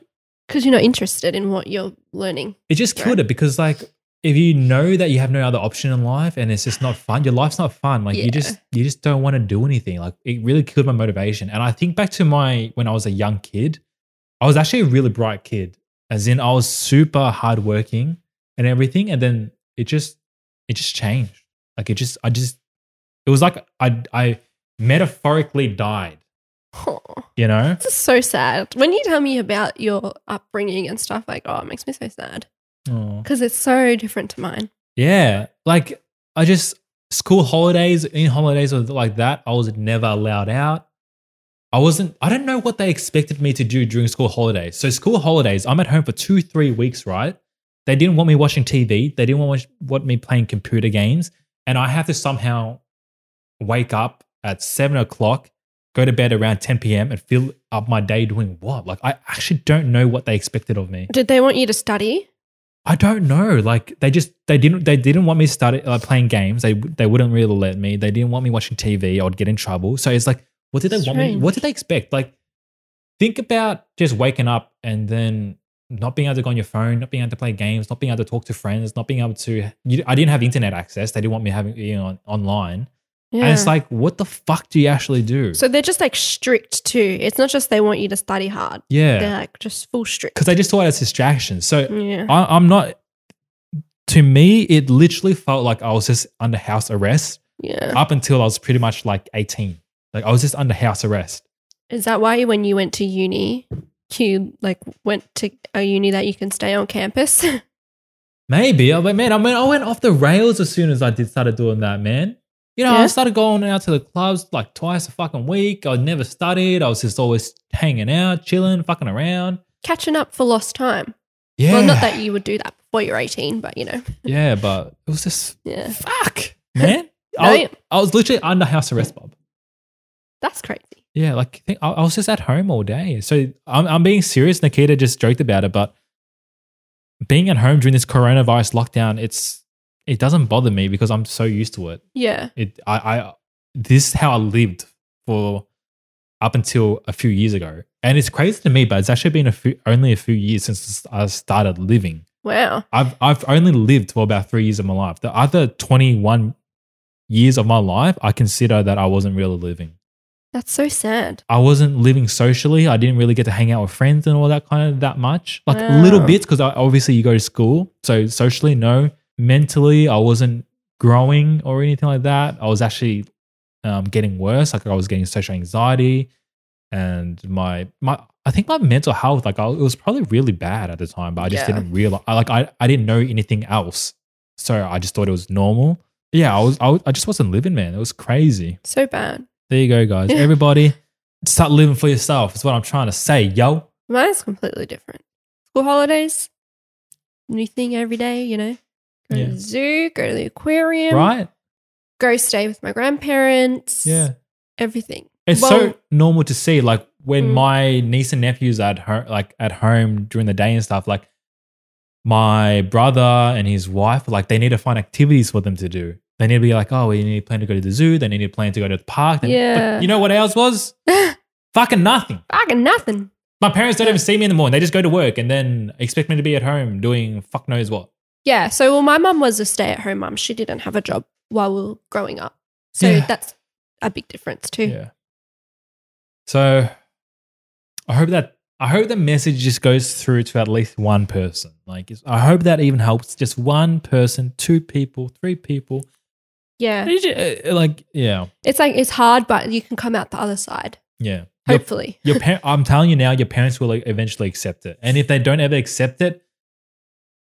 [SPEAKER 2] Because you're not interested in what you're learning.
[SPEAKER 1] it just killed
[SPEAKER 2] Right.
[SPEAKER 1] it because like if you know that you have no other option in life and it's just not fun, your life's not fun. Like
[SPEAKER 2] Yeah.
[SPEAKER 1] you just you just don't want to do anything. Like it really killed my motivation. And I think back to my when I was a young kid, I was actually a really bright kid. As in I was super hardworking and everything. And then it just it just changed. Like it just I just it was like I I metaphorically died,
[SPEAKER 2] Oh,
[SPEAKER 1] you know?
[SPEAKER 2] this is so sad. When you tell me about your upbringing and stuff, like, oh, it makes me so sad because it's so different to mine.
[SPEAKER 1] Yeah, like I just school holidays, in holidays or like that, I was never allowed out. I wasn't. I don't know what they expected me to do during school holidays. So school holidays, I'm at home for two, three weeks, right? They didn't want me watching TV. They didn't want, want me playing computer games, and I have to somehow wake up at seven o'clock, go to bed around 10 p.m., and fill up my day doing what? Like I actually don't know what they expected of me.
[SPEAKER 2] Did they want you to study?
[SPEAKER 1] I don't know. Like they just they didn't they didn't want me to start uh, playing games. They they wouldn't really let me. They didn't want me watching TV. I would get in trouble. So it's like, what did they want me? What did they expect? Like, think about just waking up and then not being able to go on your phone, not being able to play games, not being able to talk to friends, not being able to. You, I didn't have internet access. They didn't want me having you know online.
[SPEAKER 2] Yeah.
[SPEAKER 1] And it's like, what the fuck do you actually do?
[SPEAKER 2] so they're just like strict too. It's not just they want you to study hard.
[SPEAKER 1] Yeah.
[SPEAKER 2] They're like just full strict.
[SPEAKER 1] because they just thought it's distraction. So
[SPEAKER 2] Yeah.
[SPEAKER 1] I, I'm not. To me, it literally felt like I was just under house arrest
[SPEAKER 2] Yeah.
[SPEAKER 1] up until I was pretty much like 18. Like I was just under house arrest.
[SPEAKER 2] Is that why when you went to uni, you like went to a uni that you can stay on campus?
[SPEAKER 1] Maybe. I but man, I mean, I went off the rails as soon as I did started doing that, man. You know, I started going out to the clubs like twice a fucking week. I never studied. I was just always hanging out, chilling, fucking around.
[SPEAKER 2] Catching up for lost time.
[SPEAKER 1] Yeah.
[SPEAKER 2] Well, not that you would do that before you're 18, but you know.
[SPEAKER 1] Yeah, but it was just
[SPEAKER 2] Yeah.
[SPEAKER 1] fuck, man.
[SPEAKER 2] No,
[SPEAKER 1] I, was, I was literally under house arrest, Bob.
[SPEAKER 2] That's crazy.
[SPEAKER 1] Yeah, like think, I, I was just at home all day. So I'm, I'm being serious. Nikita just joked about it, but being at home during this coronavirus lockdown, it's it doesn't bother me because I'm so used to it.
[SPEAKER 2] Yeah.
[SPEAKER 1] It I, I this is how I lived for up until a few years ago, and it's crazy to me, but it's actually been a few, only a few years since I started living.
[SPEAKER 2] Wow.
[SPEAKER 1] I've I've only lived for about three years of my life. The other 21 years of my life, I consider that I wasn't really living.
[SPEAKER 2] That's so sad.
[SPEAKER 1] I wasn't living socially. I didn't really get to hang out with friends and all that kind of that much. Like little bits because obviously you go to school. So socially, no. Mentally, I wasn't growing or anything like that. I was actually um, getting worse. Like I was getting social anxiety, and my my I think my mental health like I, it was probably really bad at the time. But I just
[SPEAKER 2] Yeah.
[SPEAKER 1] didn't realize. I, like I I didn't know anything else, so I just thought it was normal. Yeah, I was I, was, I just wasn't living, man. It was crazy.
[SPEAKER 2] So bad.
[SPEAKER 1] There you go, guys. Everybody, start living for yourself. Is what I'm trying to say, yo.
[SPEAKER 2] Mine's completely different. School holidays, new thing every day, you know. Go to the zoo, go to the aquarium,
[SPEAKER 1] Right?
[SPEAKER 2] go stay with my grandparents.
[SPEAKER 1] Yeah.
[SPEAKER 2] Everything.
[SPEAKER 1] It's
[SPEAKER 2] Well-
[SPEAKER 1] so normal to see. Like when
[SPEAKER 2] Mm.
[SPEAKER 1] my niece and nephews at home, like at home during the day and stuff. Like my brother and his wife, like they need to find activities for them to do. They need to be like, oh, we need to plan to go to the zoo. They need to plan to go to the park. They- but
[SPEAKER 2] Yeah.
[SPEAKER 1] you know what else was? Fucking nothing.
[SPEAKER 2] Fucking nothing.
[SPEAKER 1] My parents don't even see me in the morning. They just go to work and then expect me to be at home doing fuck knows what.
[SPEAKER 2] Yeah. So, well, my mum was a stay at home mum. She didn't have a job while we were growing up. So
[SPEAKER 1] Yeah.
[SPEAKER 2] that's a big difference too.
[SPEAKER 1] Yeah. So I hope that I hope the message just goes through to at least one person. Like it's- I hope that even helps just one person, two people, three people.
[SPEAKER 2] Yeah.
[SPEAKER 1] You uh, Like yeah,
[SPEAKER 2] It's like, it's hard, but you can come out the other side,
[SPEAKER 1] yeah.
[SPEAKER 2] Hopefully.
[SPEAKER 1] your par- I'm telling you now, your parents will like, eventually accept it, and if they don't ever accept it.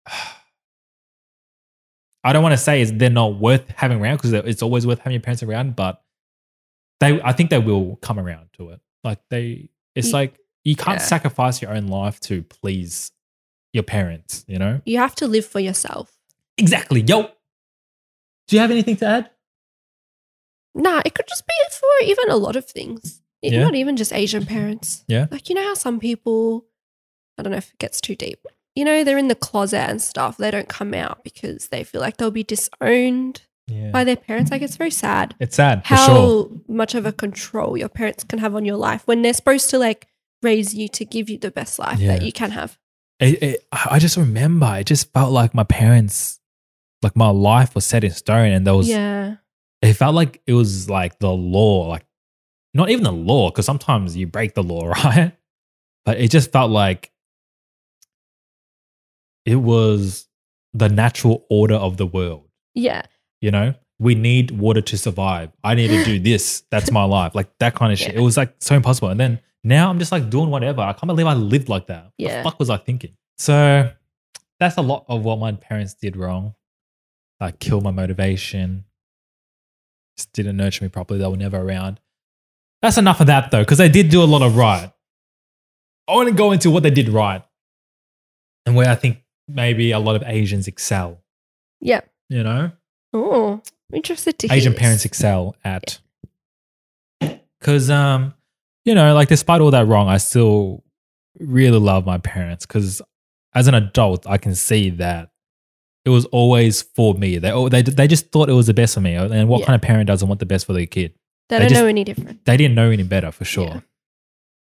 [SPEAKER 1] I don't want to say is they're not worth having around because it's always worth having your parents around, but they, I think they will come around to it. Like they, it's
[SPEAKER 2] Ye-
[SPEAKER 1] like you can't
[SPEAKER 2] yeah.
[SPEAKER 1] sacrifice your own life to please your parents. You know
[SPEAKER 2] You have to live for yourself.
[SPEAKER 1] exactly. Yo, do you have anything to add?
[SPEAKER 2] Nah, it could just be for even a lot of things. It-
[SPEAKER 1] Yeah.
[SPEAKER 2] Not even just Asian parents.
[SPEAKER 1] Yeah.
[SPEAKER 2] Like, you know how some people, I don't know if it gets too deep, you know, they're in the closet and stuff. They don't come out because they feel like they'll be disowned
[SPEAKER 1] Yeah.
[SPEAKER 2] by their parents. Like, it's very sad
[SPEAKER 1] it's sad for
[SPEAKER 2] how
[SPEAKER 1] sure.
[SPEAKER 2] much of a control your parents can have on your life when they're supposed to like raise you to give you the best life
[SPEAKER 1] Yeah.
[SPEAKER 2] that you can have.
[SPEAKER 1] It, it, I I just remember it just felt like my parents, like my life was set in stone, and there was
[SPEAKER 2] yeah.
[SPEAKER 1] it felt like it was like the law, like not even the law, because sometimes you break the law, right? But it just felt like it was the natural order of the world.
[SPEAKER 2] Yeah.
[SPEAKER 1] You know, we need water to survive. I need to do this. That's my life. Like that kind of shit.
[SPEAKER 2] Yeah.
[SPEAKER 1] It was like so impossible. And then now I'm just like doing whatever. I can't believe I lived like that. What
[SPEAKER 2] Yeah.
[SPEAKER 1] the fuck was I thinking? So that's a lot of what my parents did wrong. Like kill my motivation. Just didn't nurture me properly. They were never around. That's enough of that though, because they did do a lot of right. I want to go into what they did right and where I think maybe a lot of Asians excel.
[SPEAKER 2] Yeah.
[SPEAKER 1] You know?
[SPEAKER 2] Oh, I'm interested to hear
[SPEAKER 1] Asian
[SPEAKER 2] this.
[SPEAKER 1] parents excel at. Because, um, you know, like despite all that wrong, I still really love my parents because as an adult, I can see that it was always for me. They, they, they just thought it was the best for me. Uh, and what
[SPEAKER 2] Yeah.
[SPEAKER 1] kind of parent doesn't want the best for their kid?
[SPEAKER 2] They
[SPEAKER 1] they
[SPEAKER 2] don't
[SPEAKER 1] just-
[SPEAKER 2] know any different.
[SPEAKER 1] They didn't know any better for sure.
[SPEAKER 2] Yeah.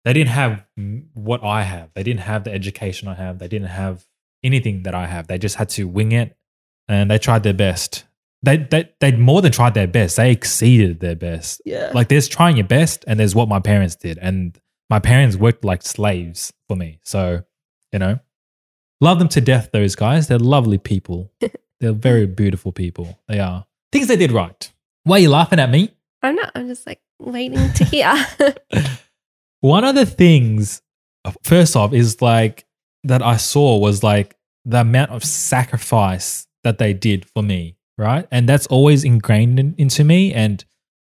[SPEAKER 1] They didn't have what I have. They didn't have the education I have. They didn't have anything that I have. They just had to wing it and they tried their best. They, they, they more than tried their best. They exceeded their best.
[SPEAKER 2] Yeah.
[SPEAKER 1] Like there's trying your best and there's what my parents did. And my parents worked like slaves for me. So, you know, love them to death, those guys. They're lovely people. They're very beautiful people. They are. Things they did right. Why are you laughing at me?
[SPEAKER 2] I'm not. I'm just like waiting to hear.
[SPEAKER 1] One of the things, first off, is like that I saw was like the amount of sacrifice that they did for me, right? And that's always ingrained in, into me. And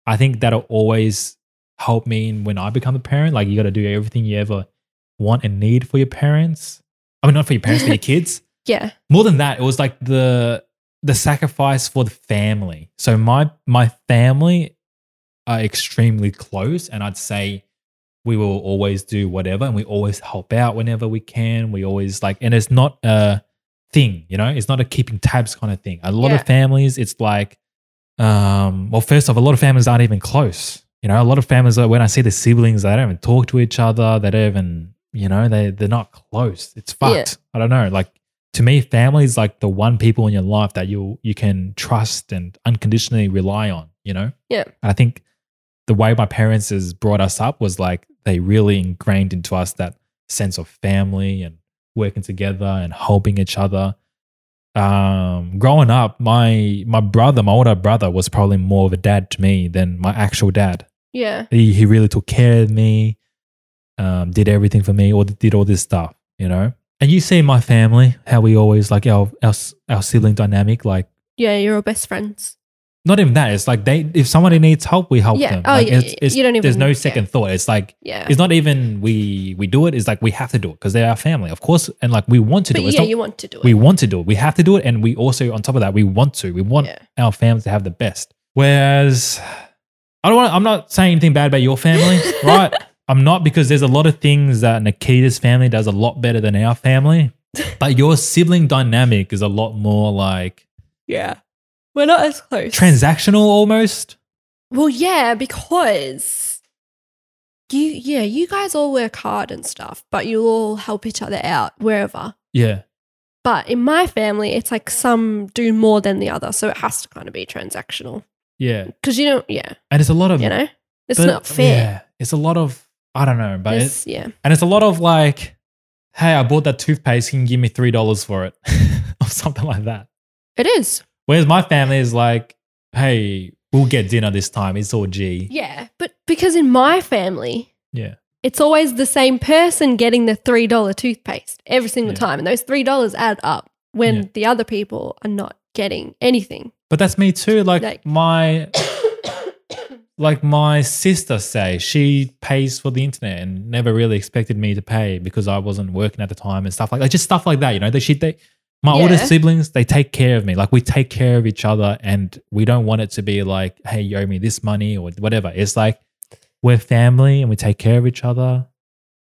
[SPEAKER 1] I think that'll always help me when I become a parent. Like you got to do everything you ever want and need for your parents. I mean, not for your parents, for your kids
[SPEAKER 2] yeah.
[SPEAKER 1] more than that, it was like the the sacrifice for the family. So my my family are extremely close, and I'd say we will always do whatever, and we always help out whenever we can. We always like, and it's not a thing, you know, it's not a keeping tabs kind of thing. A lot
[SPEAKER 2] Yeah.
[SPEAKER 1] of families, it's like, um, well, first off, a lot of families aren't even close. You know, a lot of families when I see the siblings, they don't even talk to each other. They don't even, you know, they they're not close. It's
[SPEAKER 2] Yeah.
[SPEAKER 1] fucked. I don't know. Like to me, family is like the one people in your life that you you can trust and unconditionally rely on. You know.
[SPEAKER 2] Yeah.
[SPEAKER 1] I think the way my parents has brought us up was like they really ingrained into us that sense of family and working together and helping each other. Um, growing up, my my brother, my older brother, was probably more of a dad to me than my actual dad.
[SPEAKER 2] Yeah.
[SPEAKER 1] He he really took care of me, um, did everything for me, or did all this stuff, you know. And you see my family, how we always like our our our sibling dynamic, like
[SPEAKER 2] Yeah. You're all best friends.
[SPEAKER 1] not even that. It's like they if somebody needs help, we help
[SPEAKER 2] Yeah.
[SPEAKER 1] them.
[SPEAKER 2] Oh,
[SPEAKER 1] like
[SPEAKER 2] yeah,
[SPEAKER 1] it's, it's,
[SPEAKER 2] You don't even, there's
[SPEAKER 1] no
[SPEAKER 2] yeah.
[SPEAKER 1] second thought. It's like
[SPEAKER 2] Yeah.
[SPEAKER 1] it's not even we we do it. It's like we have to do it because they're our family, of course, and like we want to
[SPEAKER 2] but
[SPEAKER 1] do it. It's
[SPEAKER 2] yeah,
[SPEAKER 1] not-
[SPEAKER 2] you want to do it.
[SPEAKER 1] we want to do it. We have to do it, and we also on top of that, we want to. We want
[SPEAKER 2] Yeah.
[SPEAKER 1] our families to have the best. Whereas, I don't want. I'm not saying anything bad about your family, right? I'm not because there's a lot of things that Nikita's family does a lot better than our family. But your sibling dynamic is a lot more like
[SPEAKER 2] yeah. We're not as close.
[SPEAKER 1] transactional almost.
[SPEAKER 2] Well, yeah, because you, yeah, you guys all work hard and stuff, but you all help each other out wherever.
[SPEAKER 1] Yeah.
[SPEAKER 2] But in my family, it's like some do more than the other, so it has to kind of be transactional.
[SPEAKER 1] Yeah.
[SPEAKER 2] Because you don't, yeah,
[SPEAKER 1] And it's a lot of
[SPEAKER 2] you know, it's
[SPEAKER 1] but-
[SPEAKER 2] not fair.
[SPEAKER 1] Yeah. It's a lot of I don't know, but
[SPEAKER 2] It's- yeah,
[SPEAKER 1] and it's a lot of like, hey, I bought that toothpaste, can you give me three dollars for it? or something like that.
[SPEAKER 2] it is.
[SPEAKER 1] Whereas my family is like, hey, we'll get dinner this time. It's all G.
[SPEAKER 2] Yeah, but because in my family,
[SPEAKER 1] Yeah.
[SPEAKER 2] it's always the same person getting the three dollar toothpaste every single
[SPEAKER 1] Yeah.
[SPEAKER 2] time, and those three dollars add up when
[SPEAKER 1] Yeah.
[SPEAKER 2] the other people are not getting anything.
[SPEAKER 1] But that's me too. Like,
[SPEAKER 2] Like-
[SPEAKER 1] my like my sister say she pays for the internet and never really expected me to pay because I wasn't working at the time and stuff like that. Just stuff like that, you know. They she they My older siblings, they take care of me. Like we take care of each other and we don't want it to be like, hey, you owe me this money or whatever. It's like we're family and we take care of each other.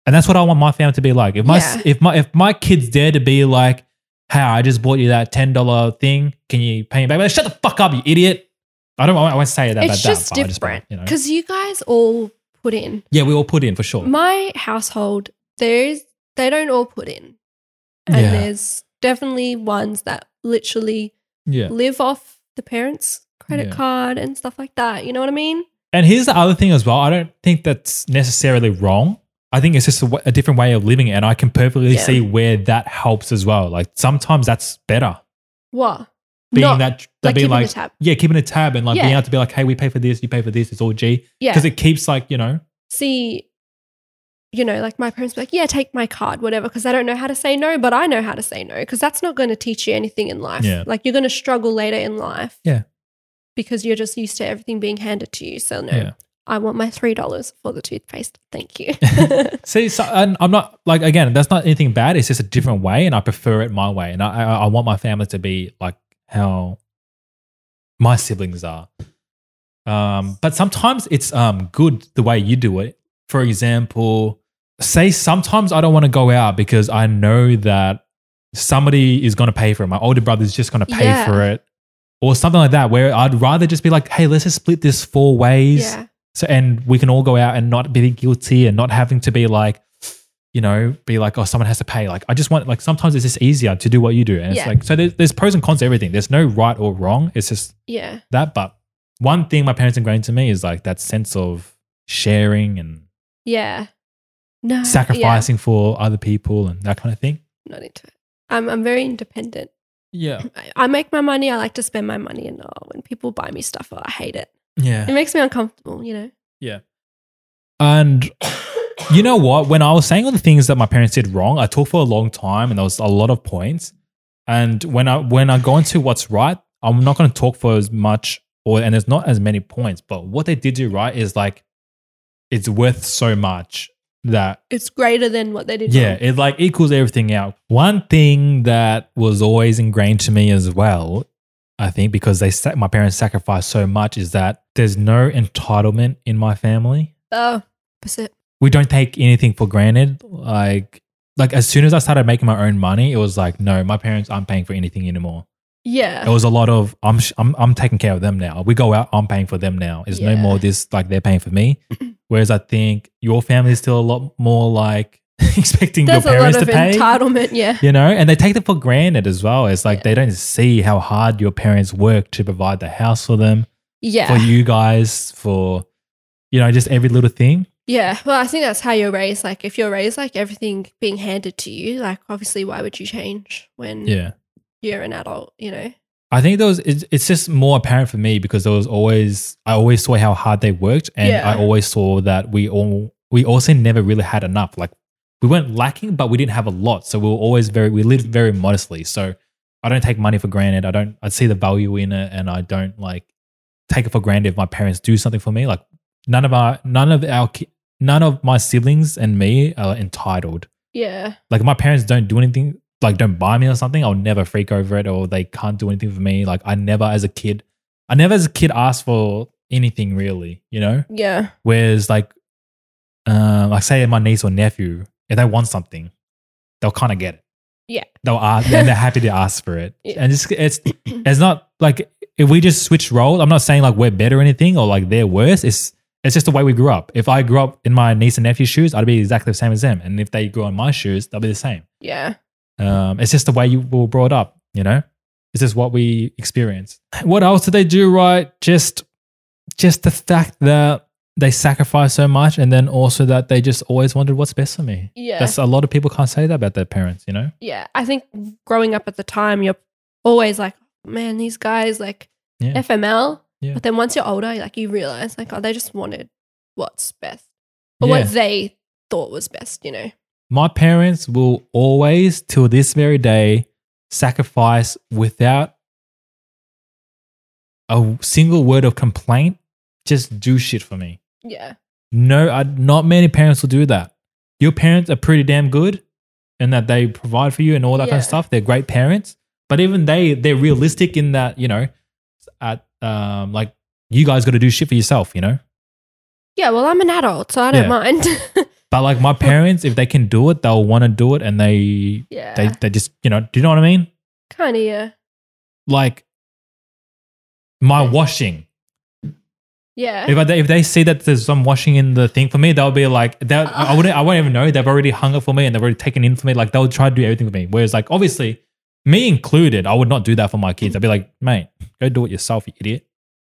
[SPEAKER 1] And that's what I want my family to be like. If my
[SPEAKER 2] Yeah.
[SPEAKER 1] if my if my kids dare to be like, hey, I just bought you that ten dollar thing, can you pay me back? Like, Shut the fuck up, you idiot. I don't I won't say that
[SPEAKER 2] it's
[SPEAKER 1] about
[SPEAKER 2] just
[SPEAKER 1] that.
[SPEAKER 2] different
[SPEAKER 1] you know.
[SPEAKER 2] because you guys all put in.
[SPEAKER 1] Yeah, we all put in for sure.
[SPEAKER 2] My household, there's they don't all put in, and
[SPEAKER 1] Yeah.
[SPEAKER 2] there's definitely ones that literally
[SPEAKER 1] yeah.
[SPEAKER 2] live off the parents' credit
[SPEAKER 1] Yeah.
[SPEAKER 2] card and stuff like that. You know what I mean?
[SPEAKER 1] And here's the other thing as well. I don't think that's necessarily wrong. I think it's just a, w- a different way of living. And I can perfectly see where that helps as well. Like sometimes that's better.
[SPEAKER 2] What?
[SPEAKER 1] Being
[SPEAKER 2] Not-
[SPEAKER 1] that, that
[SPEAKER 2] like
[SPEAKER 1] being like,
[SPEAKER 2] tab.
[SPEAKER 1] yeah, keeping a tab and like being able to be like, hey, we pay for this, you pay for this, it's all G.
[SPEAKER 2] Yeah.
[SPEAKER 1] Because it keeps like, you know,
[SPEAKER 2] See, you know, like my parents be like, yeah, take my card, whatever, because I don't know how to say no, but I know how to say no, because that's not going to teach you anything in life.
[SPEAKER 1] Yeah.
[SPEAKER 2] Like you're going to struggle later in life.
[SPEAKER 1] Yeah.
[SPEAKER 2] Because you're just used to everything being handed to you. So no,
[SPEAKER 1] yeah.
[SPEAKER 2] I want my three dollars for the toothpaste. Thank you.
[SPEAKER 1] See, so, and I'm not like, again, that's not anything bad. It's just a different way and I prefer it my way. And I, I, I want my family to be like how my siblings are. Um, but sometimes it's um good the way you do it. For example, say sometimes I don't want to go out because I know that somebody is going to pay for it. My older brother's just going to pay
[SPEAKER 2] Yeah.
[SPEAKER 1] for it, or something like that. Where I'd rather just be like, hey, let's just split this four ways,
[SPEAKER 2] yeah.
[SPEAKER 1] so and we can all go out and not be guilty and not having to be like. You know, be like, oh, someone has to pay. Like, I just want, like, sometimes it's just easier to do what you do. And it's like, so there's, there's pros and cons to everything. There's no right or wrong. It's just
[SPEAKER 2] Yeah.
[SPEAKER 1] that. But one thing my parents ingrained to me is like that sense of sharing and
[SPEAKER 2] Yeah. No.
[SPEAKER 1] sacrificing for other people and that kind of thing.
[SPEAKER 2] Not into it. I'm I'm very independent.
[SPEAKER 1] Yeah.
[SPEAKER 2] I, I make my money. I like to spend my money, and oh, when people buy me stuff, oh, I hate it.
[SPEAKER 1] Yeah.
[SPEAKER 2] It makes me uncomfortable. You know.
[SPEAKER 1] Yeah. And you know what? When I was saying all the things that my parents did wrong, I talked for a long time and there was a lot of points. And when I when I go into what's right, I'm not going to talk for as much or and there's not as many points. But what they did do right is like it's worth so much that
[SPEAKER 2] It's greater than what they did.
[SPEAKER 1] yeah,
[SPEAKER 2] wrong.
[SPEAKER 1] it like equals everything out. One thing that was always ingrained to me as well, I think, because they my parents sacrificed so much, is that there's no entitlement in my family.
[SPEAKER 2] Oh, opposite.
[SPEAKER 1] We don't take anything for granted. Like, like as soon as I started making my own money, it was like, no, my parents aren't paying for anything anymore.
[SPEAKER 2] Yeah.
[SPEAKER 1] It was a lot of I'm I'm I'm taking care of them now. We go out, I'm paying for them now. It's no more this like they're paying for me. Whereas I think your family is still a lot more like expecting
[SPEAKER 2] There's
[SPEAKER 1] your
[SPEAKER 2] a lot
[SPEAKER 1] parents
[SPEAKER 2] of
[SPEAKER 1] to pay
[SPEAKER 2] entitlement. Yeah.
[SPEAKER 1] you know and they take it for granted as well it's like
[SPEAKER 2] Yeah.
[SPEAKER 1] they don't see how hard your parents work to provide the house for them
[SPEAKER 2] Yeah.
[SPEAKER 1] for you guys for you know just every little thing
[SPEAKER 2] Yeah. Well, I think that's how you're raised. Like, if you're raised like everything being handed to you, like, obviously, why would you change when
[SPEAKER 1] yeah
[SPEAKER 2] you're an adult, you know?
[SPEAKER 1] i think there was it's, it's just more apparent for me because there was always i always saw how hard they worked and
[SPEAKER 2] Yeah.
[SPEAKER 1] i always saw that we all we also never really had enough like we weren't lacking but we didn't have a lot so we were always very we lived very modestly so i don't take money for granted i don't i see the value in it and i don't like take it for granted if my parents do something for me like none of our none of our none of my siblings and me are entitled
[SPEAKER 2] Yeah.
[SPEAKER 1] like my parents don't do anything like don't buy me or something i'll never freak over it or they can't do anything for me like i never as a kid i never as a kid asked for anything really you know
[SPEAKER 2] Yeah.
[SPEAKER 1] whereas like uh, like say my niece or nephew if they want something they'll kind of get it
[SPEAKER 2] Yeah.
[SPEAKER 1] they'll ask and they're happy to ask for it
[SPEAKER 2] Yeah.
[SPEAKER 1] and it's it's it's not like if we just switch roles i'm not saying like we're better or anything or like they're worse it's it's just the way we grew up if i grew up in my niece and nephew's shoes i'd be exactly the same as them and if they grew in my shoes they'll be the same
[SPEAKER 2] Yeah.
[SPEAKER 1] um, it's just the way you were brought up, you know? This is what we experience. What else did they do right? Just just the fact that they sacrifice so much and then also that they just always wanted what's best for me.
[SPEAKER 2] Yeah.
[SPEAKER 1] That's a lot of people can't say that about their parents, you know?
[SPEAKER 2] yeah. I think growing up at the time, you're always like, man, these guys, like,
[SPEAKER 1] Yeah.
[SPEAKER 2] FML.
[SPEAKER 1] Yeah.
[SPEAKER 2] But then once you're older, like, you realize, like, oh, they just wanted what's best or
[SPEAKER 1] Yeah.
[SPEAKER 2] what they thought was best, you know?
[SPEAKER 1] My parents will always, till this very day, sacrifice without a single word of complaint, just do shit for me.
[SPEAKER 2] Yeah.
[SPEAKER 1] No, I, not many parents will do that. Your parents are pretty damn good and that they provide for you and all that kind of stuff. They're great parents. But even they, they're realistic in that, you know, at um, like you guys got to do shit for yourself, you know.
[SPEAKER 2] Yeah, well, I'm an adult, so I don't
[SPEAKER 1] Yeah.
[SPEAKER 2] mind.
[SPEAKER 1] But like my parents, if they can do it, they'll want to do it, and they
[SPEAKER 2] yeah,
[SPEAKER 1] they they just you know, do you know what I mean?
[SPEAKER 2] kind of. Yeah,
[SPEAKER 1] Like my washing.
[SPEAKER 2] yeah.
[SPEAKER 1] If I, if they see that there's some washing in the thing for me, they'll be like, they'll, I wouldn't, I won't even know. They've already hung it for me and they've already taken in for me. Like they'll try to do everything for me. Whereas like obviously, me included, I would not do that for my kids. I'd be like, mate, go do it yourself, you idiot.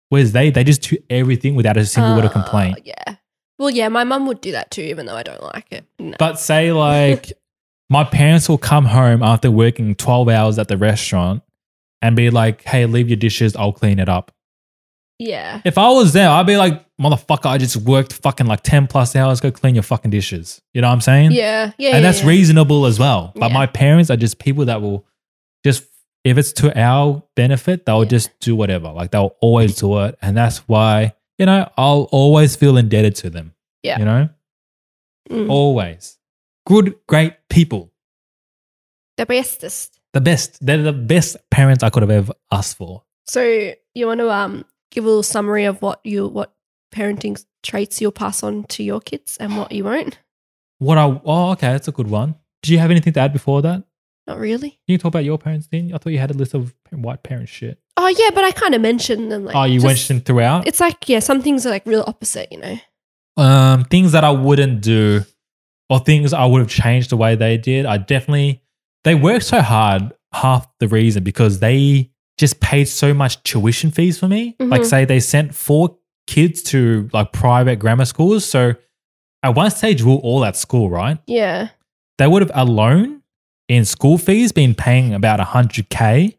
[SPEAKER 1] Whereas they, they just do everything without a single word of
[SPEAKER 2] Uh,
[SPEAKER 1] complaint.
[SPEAKER 2] Yeah. Well, yeah, my mum would do that too, even though I don't like it. No.
[SPEAKER 1] But say like, my parents will come home after working 12 hours at the restaurant and be like, hey, leave your dishes, I'll clean it up.
[SPEAKER 2] yeah,
[SPEAKER 1] If I was there, I'd be like, motherfucker, I just worked fucking like 10 plus hours, go clean your fucking dishes. You know what I'm saying?
[SPEAKER 2] yeah, yeah,
[SPEAKER 1] and
[SPEAKER 2] yeah,
[SPEAKER 1] that's
[SPEAKER 2] yeah.
[SPEAKER 1] reasonable as well. But
[SPEAKER 2] Yeah.
[SPEAKER 1] my parents are just people that will just, if it's to our benefit, they'll
[SPEAKER 2] Yeah.
[SPEAKER 1] just do whatever. Like they'll always do it. And that's why, you know, I'll always feel indebted to them.
[SPEAKER 2] Yeah.
[SPEAKER 1] You know,
[SPEAKER 2] Mm.
[SPEAKER 1] always. Good, great people.
[SPEAKER 2] the bestest.
[SPEAKER 1] The best. They're the best parents I could have ever asked for.
[SPEAKER 2] So you want to um give a little summary of what you what parenting traits you'll pass on to your kids and what you won't?
[SPEAKER 1] What I, oh, okay, that's a good one. Do you have anything to add before that?
[SPEAKER 2] Not really.
[SPEAKER 1] You can talk about your parents, didn't? I thought you had a list of white parent shit.
[SPEAKER 2] Oh yeah, but I kind of mentioned them. Like,
[SPEAKER 1] oh, you
[SPEAKER 2] just-
[SPEAKER 1] mentioned throughout?
[SPEAKER 2] It's like yeah, some things are like real opposite. You know.
[SPEAKER 1] um, things that I wouldn't do or things I would have changed the way they did. I definitely, they worked so hard. Half the reason because they just paid so much tuition fees for me. Like,
[SPEAKER 2] Mhm.
[SPEAKER 1] say they sent four kids to like private grammar schools. So at one stage, we were all at school, right?
[SPEAKER 2] Yeah.
[SPEAKER 1] They would have alone in school fees been paying about 100K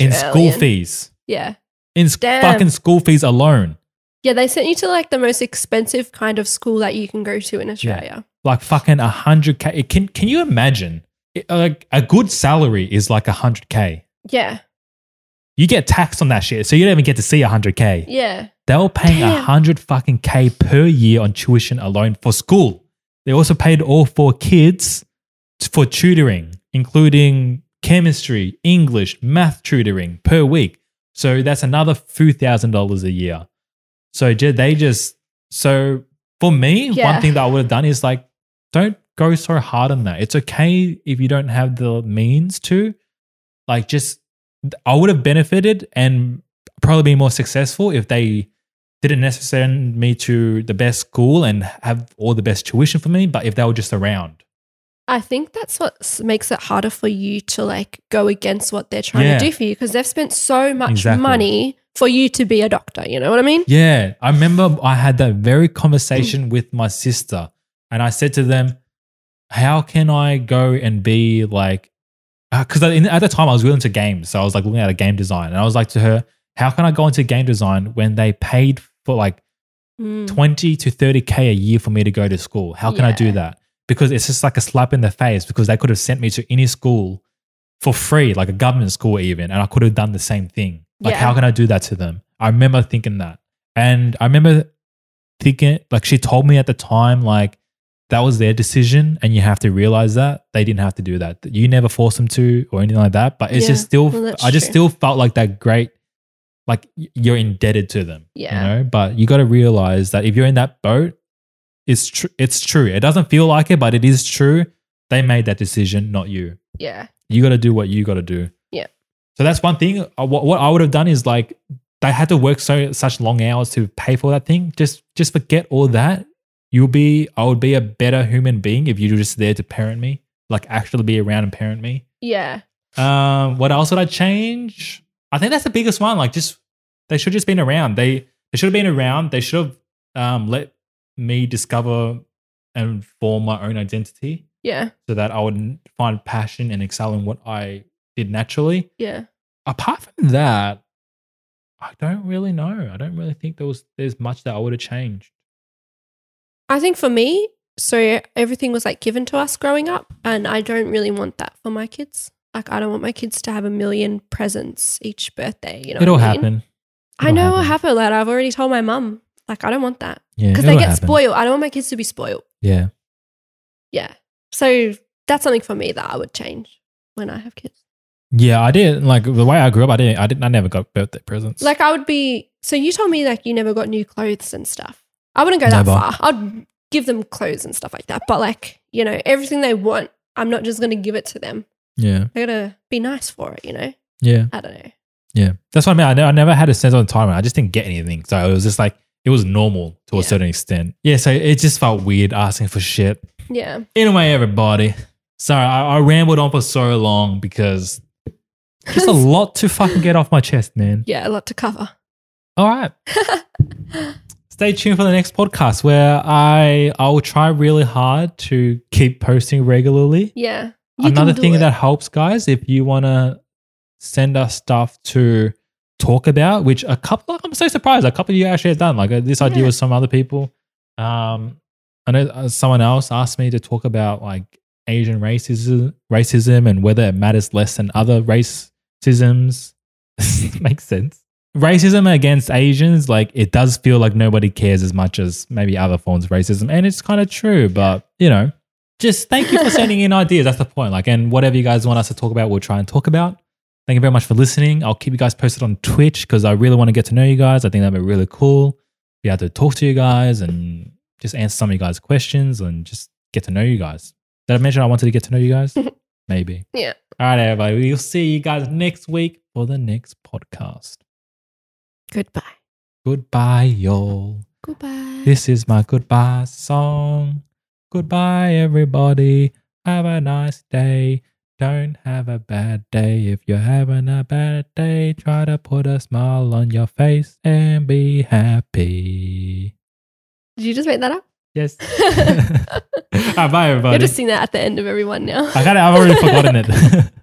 [SPEAKER 1] in school fees.
[SPEAKER 2] Yeah.
[SPEAKER 1] In
[SPEAKER 2] Damn.
[SPEAKER 1] fucking school fees alone.
[SPEAKER 2] Yeah, they sent you to like the most expensive kind of school that you can go to in Australia.
[SPEAKER 1] like fucking a hundred k. Can can you imagine? It- uh, like a good salary is like a hundred k.
[SPEAKER 2] Yeah.
[SPEAKER 1] You get taxed on that shit, so you don't even get to see a hundred k.
[SPEAKER 2] Yeah.
[SPEAKER 1] They were paying a
[SPEAKER 2] Damn.
[SPEAKER 1] hundred fucking k per year on tuition alone for school. They also paid all four kids for tutoring, including chemistry, English, math tutoring per week. So that's another few thousand dollars a year. So they just so for me,
[SPEAKER 2] Yeah.
[SPEAKER 1] one thing that I would have done is like, don't go so hard on that. It's okay if you don't have the means to. Like, just I would have benefited and probably been more successful if they didn't necessarily send me to the best school and have all the best tuition for me, but if they were just around.
[SPEAKER 2] I think that's what makes it harder for you to like go against what they're trying
[SPEAKER 1] Yeah.
[SPEAKER 2] to do for you because they've spent so much
[SPEAKER 1] Exactly.
[SPEAKER 2] money for you to be a doctor. You know what I mean?
[SPEAKER 1] Yeah, I remember I had that very conversation with my sister, and I said to them, "How can I go and be like?" Because at the time I was really into games, so I was like looking at a game design, and I was like to her, "How can I go into game design when they paid for like
[SPEAKER 2] Mm.
[SPEAKER 1] twenty to thirty k a year for me to go to school? How can I do that?" Because it's just like a slap in the face. Because they could have sent me to any school for free, like a government school even, and I could have done the same thing. Like,
[SPEAKER 2] Yeah.
[SPEAKER 1] how can I do that to them? I remember thinking that. And I remember thinking, like, she told me at the time, like, that was their decision. And you have to realize that they didn't have to do that. You never forced them to or anything like that. But it's
[SPEAKER 2] Yeah,
[SPEAKER 1] just still,
[SPEAKER 2] well,
[SPEAKER 1] I just
[SPEAKER 2] true.
[SPEAKER 1] still felt like that great, like, you're indebted to them.
[SPEAKER 2] Yeah.
[SPEAKER 1] You know, but you got to realize that if you're in that boat, it's true. It's true. It doesn't feel like it, but it is true. They made that decision, not you
[SPEAKER 2] Yeah.
[SPEAKER 1] you got to do what you got to do.
[SPEAKER 2] Yeah.
[SPEAKER 1] So that's one thing. Uh, What, what I would have done is like they had to work so such long hours to pay for that thing. Just just forget all that. You'll be. I would be a better human being if you were just there to parent me, like actually be around and parent me.
[SPEAKER 2] Yeah.
[SPEAKER 1] Um, what else would I change? I think that's the biggest one. Like, just they should just been around. They they should have been around. They should have um let me discover and form my own identity
[SPEAKER 2] Yeah.
[SPEAKER 1] so that I would find passion and excel in what I did naturally.
[SPEAKER 2] Yeah.
[SPEAKER 1] Apart from that, I don't really know. I don't really think there was there's much that I would have changed.
[SPEAKER 2] I think for me, so everything was like given to us growing up, and I don't really want that for my kids. Like, I don't want my kids to have a million presents each birthday. You know,
[SPEAKER 1] it'll
[SPEAKER 2] I mean?
[SPEAKER 1] happen.
[SPEAKER 2] I know
[SPEAKER 1] It'll
[SPEAKER 2] know
[SPEAKER 1] happen.
[SPEAKER 2] Like, I've already told my mum. Like, I don't want that
[SPEAKER 1] Yeah,
[SPEAKER 2] because they get
[SPEAKER 1] happen.
[SPEAKER 2] spoiled. I don't want my kids to be spoiled.
[SPEAKER 1] Yeah.
[SPEAKER 2] Yeah. So that's something for me that I would change when I have kids.
[SPEAKER 1] Yeah, I didn't Like the way I grew up, I didn't. I didn't. I never got birthday presents.
[SPEAKER 2] Like I would be. So you told me like you never got new clothes and stuff. I wouldn't go that
[SPEAKER 1] Never.
[SPEAKER 2] far. I'd give them clothes and stuff like that. But like you know everything they want, I'm not just gonna give it to them.
[SPEAKER 1] yeah,
[SPEAKER 2] I gotta be nice for it. You know.
[SPEAKER 1] yeah,
[SPEAKER 2] I don't know.
[SPEAKER 1] yeah. That's what I mean. I, ne- I never had a sense of time. I just didn't get anything, so it was just like it was normal to a
[SPEAKER 2] Yeah.
[SPEAKER 1] certain extent. Yeah, so it just felt weird asking for shit.
[SPEAKER 2] Yeah.
[SPEAKER 1] Anyway, everybody. Sorry, I, I rambled on for so long because just a lot to fucking get off my chest, man.
[SPEAKER 2] Yeah, a lot to cover.
[SPEAKER 1] All right. Stay tuned for the next podcast where I I will try really hard to keep posting regularly.
[SPEAKER 2] Yeah. You
[SPEAKER 1] Another
[SPEAKER 2] can do
[SPEAKER 1] thing
[SPEAKER 2] it.
[SPEAKER 1] that helps, guys, if you want to send us stuff to talk about, which a couple, I'm so surprised, a couple of you actually have done. Like uh, this idea
[SPEAKER 2] Yeah.
[SPEAKER 1] with some other people. Um, I know uh, someone else asked me to talk about like Asian racism, racism, and whether it matters less than other racisms. Makes sense. Racism against Asians, like it does feel like nobody cares as much as maybe other forms of racism, and it's kind of true. But you know, just thank you for sending in ideas. That's the point. Like, and whatever you guys want us to talk about, we'll try and talk about. Thank you very much for listening. I'll keep you guys posted on Twitch because I really want to get to know you guys. I think that'd be really cool. Be able to talk to you guys and just answer some of you guys' questions and just get to know you guys. Did I mention I wanted to get to know you guys? Maybe.
[SPEAKER 2] Yeah.
[SPEAKER 1] All right, everybody. We'll see you guys next week for the next podcast.
[SPEAKER 2] Goodbye.
[SPEAKER 1] Goodbye, y'all.
[SPEAKER 2] Goodbye.
[SPEAKER 1] This is my goodbye song. Goodbye, everybody. Have a nice day. Don't have a bad day. If you're having a bad day, try to put a smile on your face and be happy.
[SPEAKER 2] Did you just make that up?
[SPEAKER 1] Yes. Right, bye,
[SPEAKER 2] You're
[SPEAKER 1] everybody.
[SPEAKER 2] just sing that at the end of everyone now.
[SPEAKER 1] I got it. I've already forgotten it.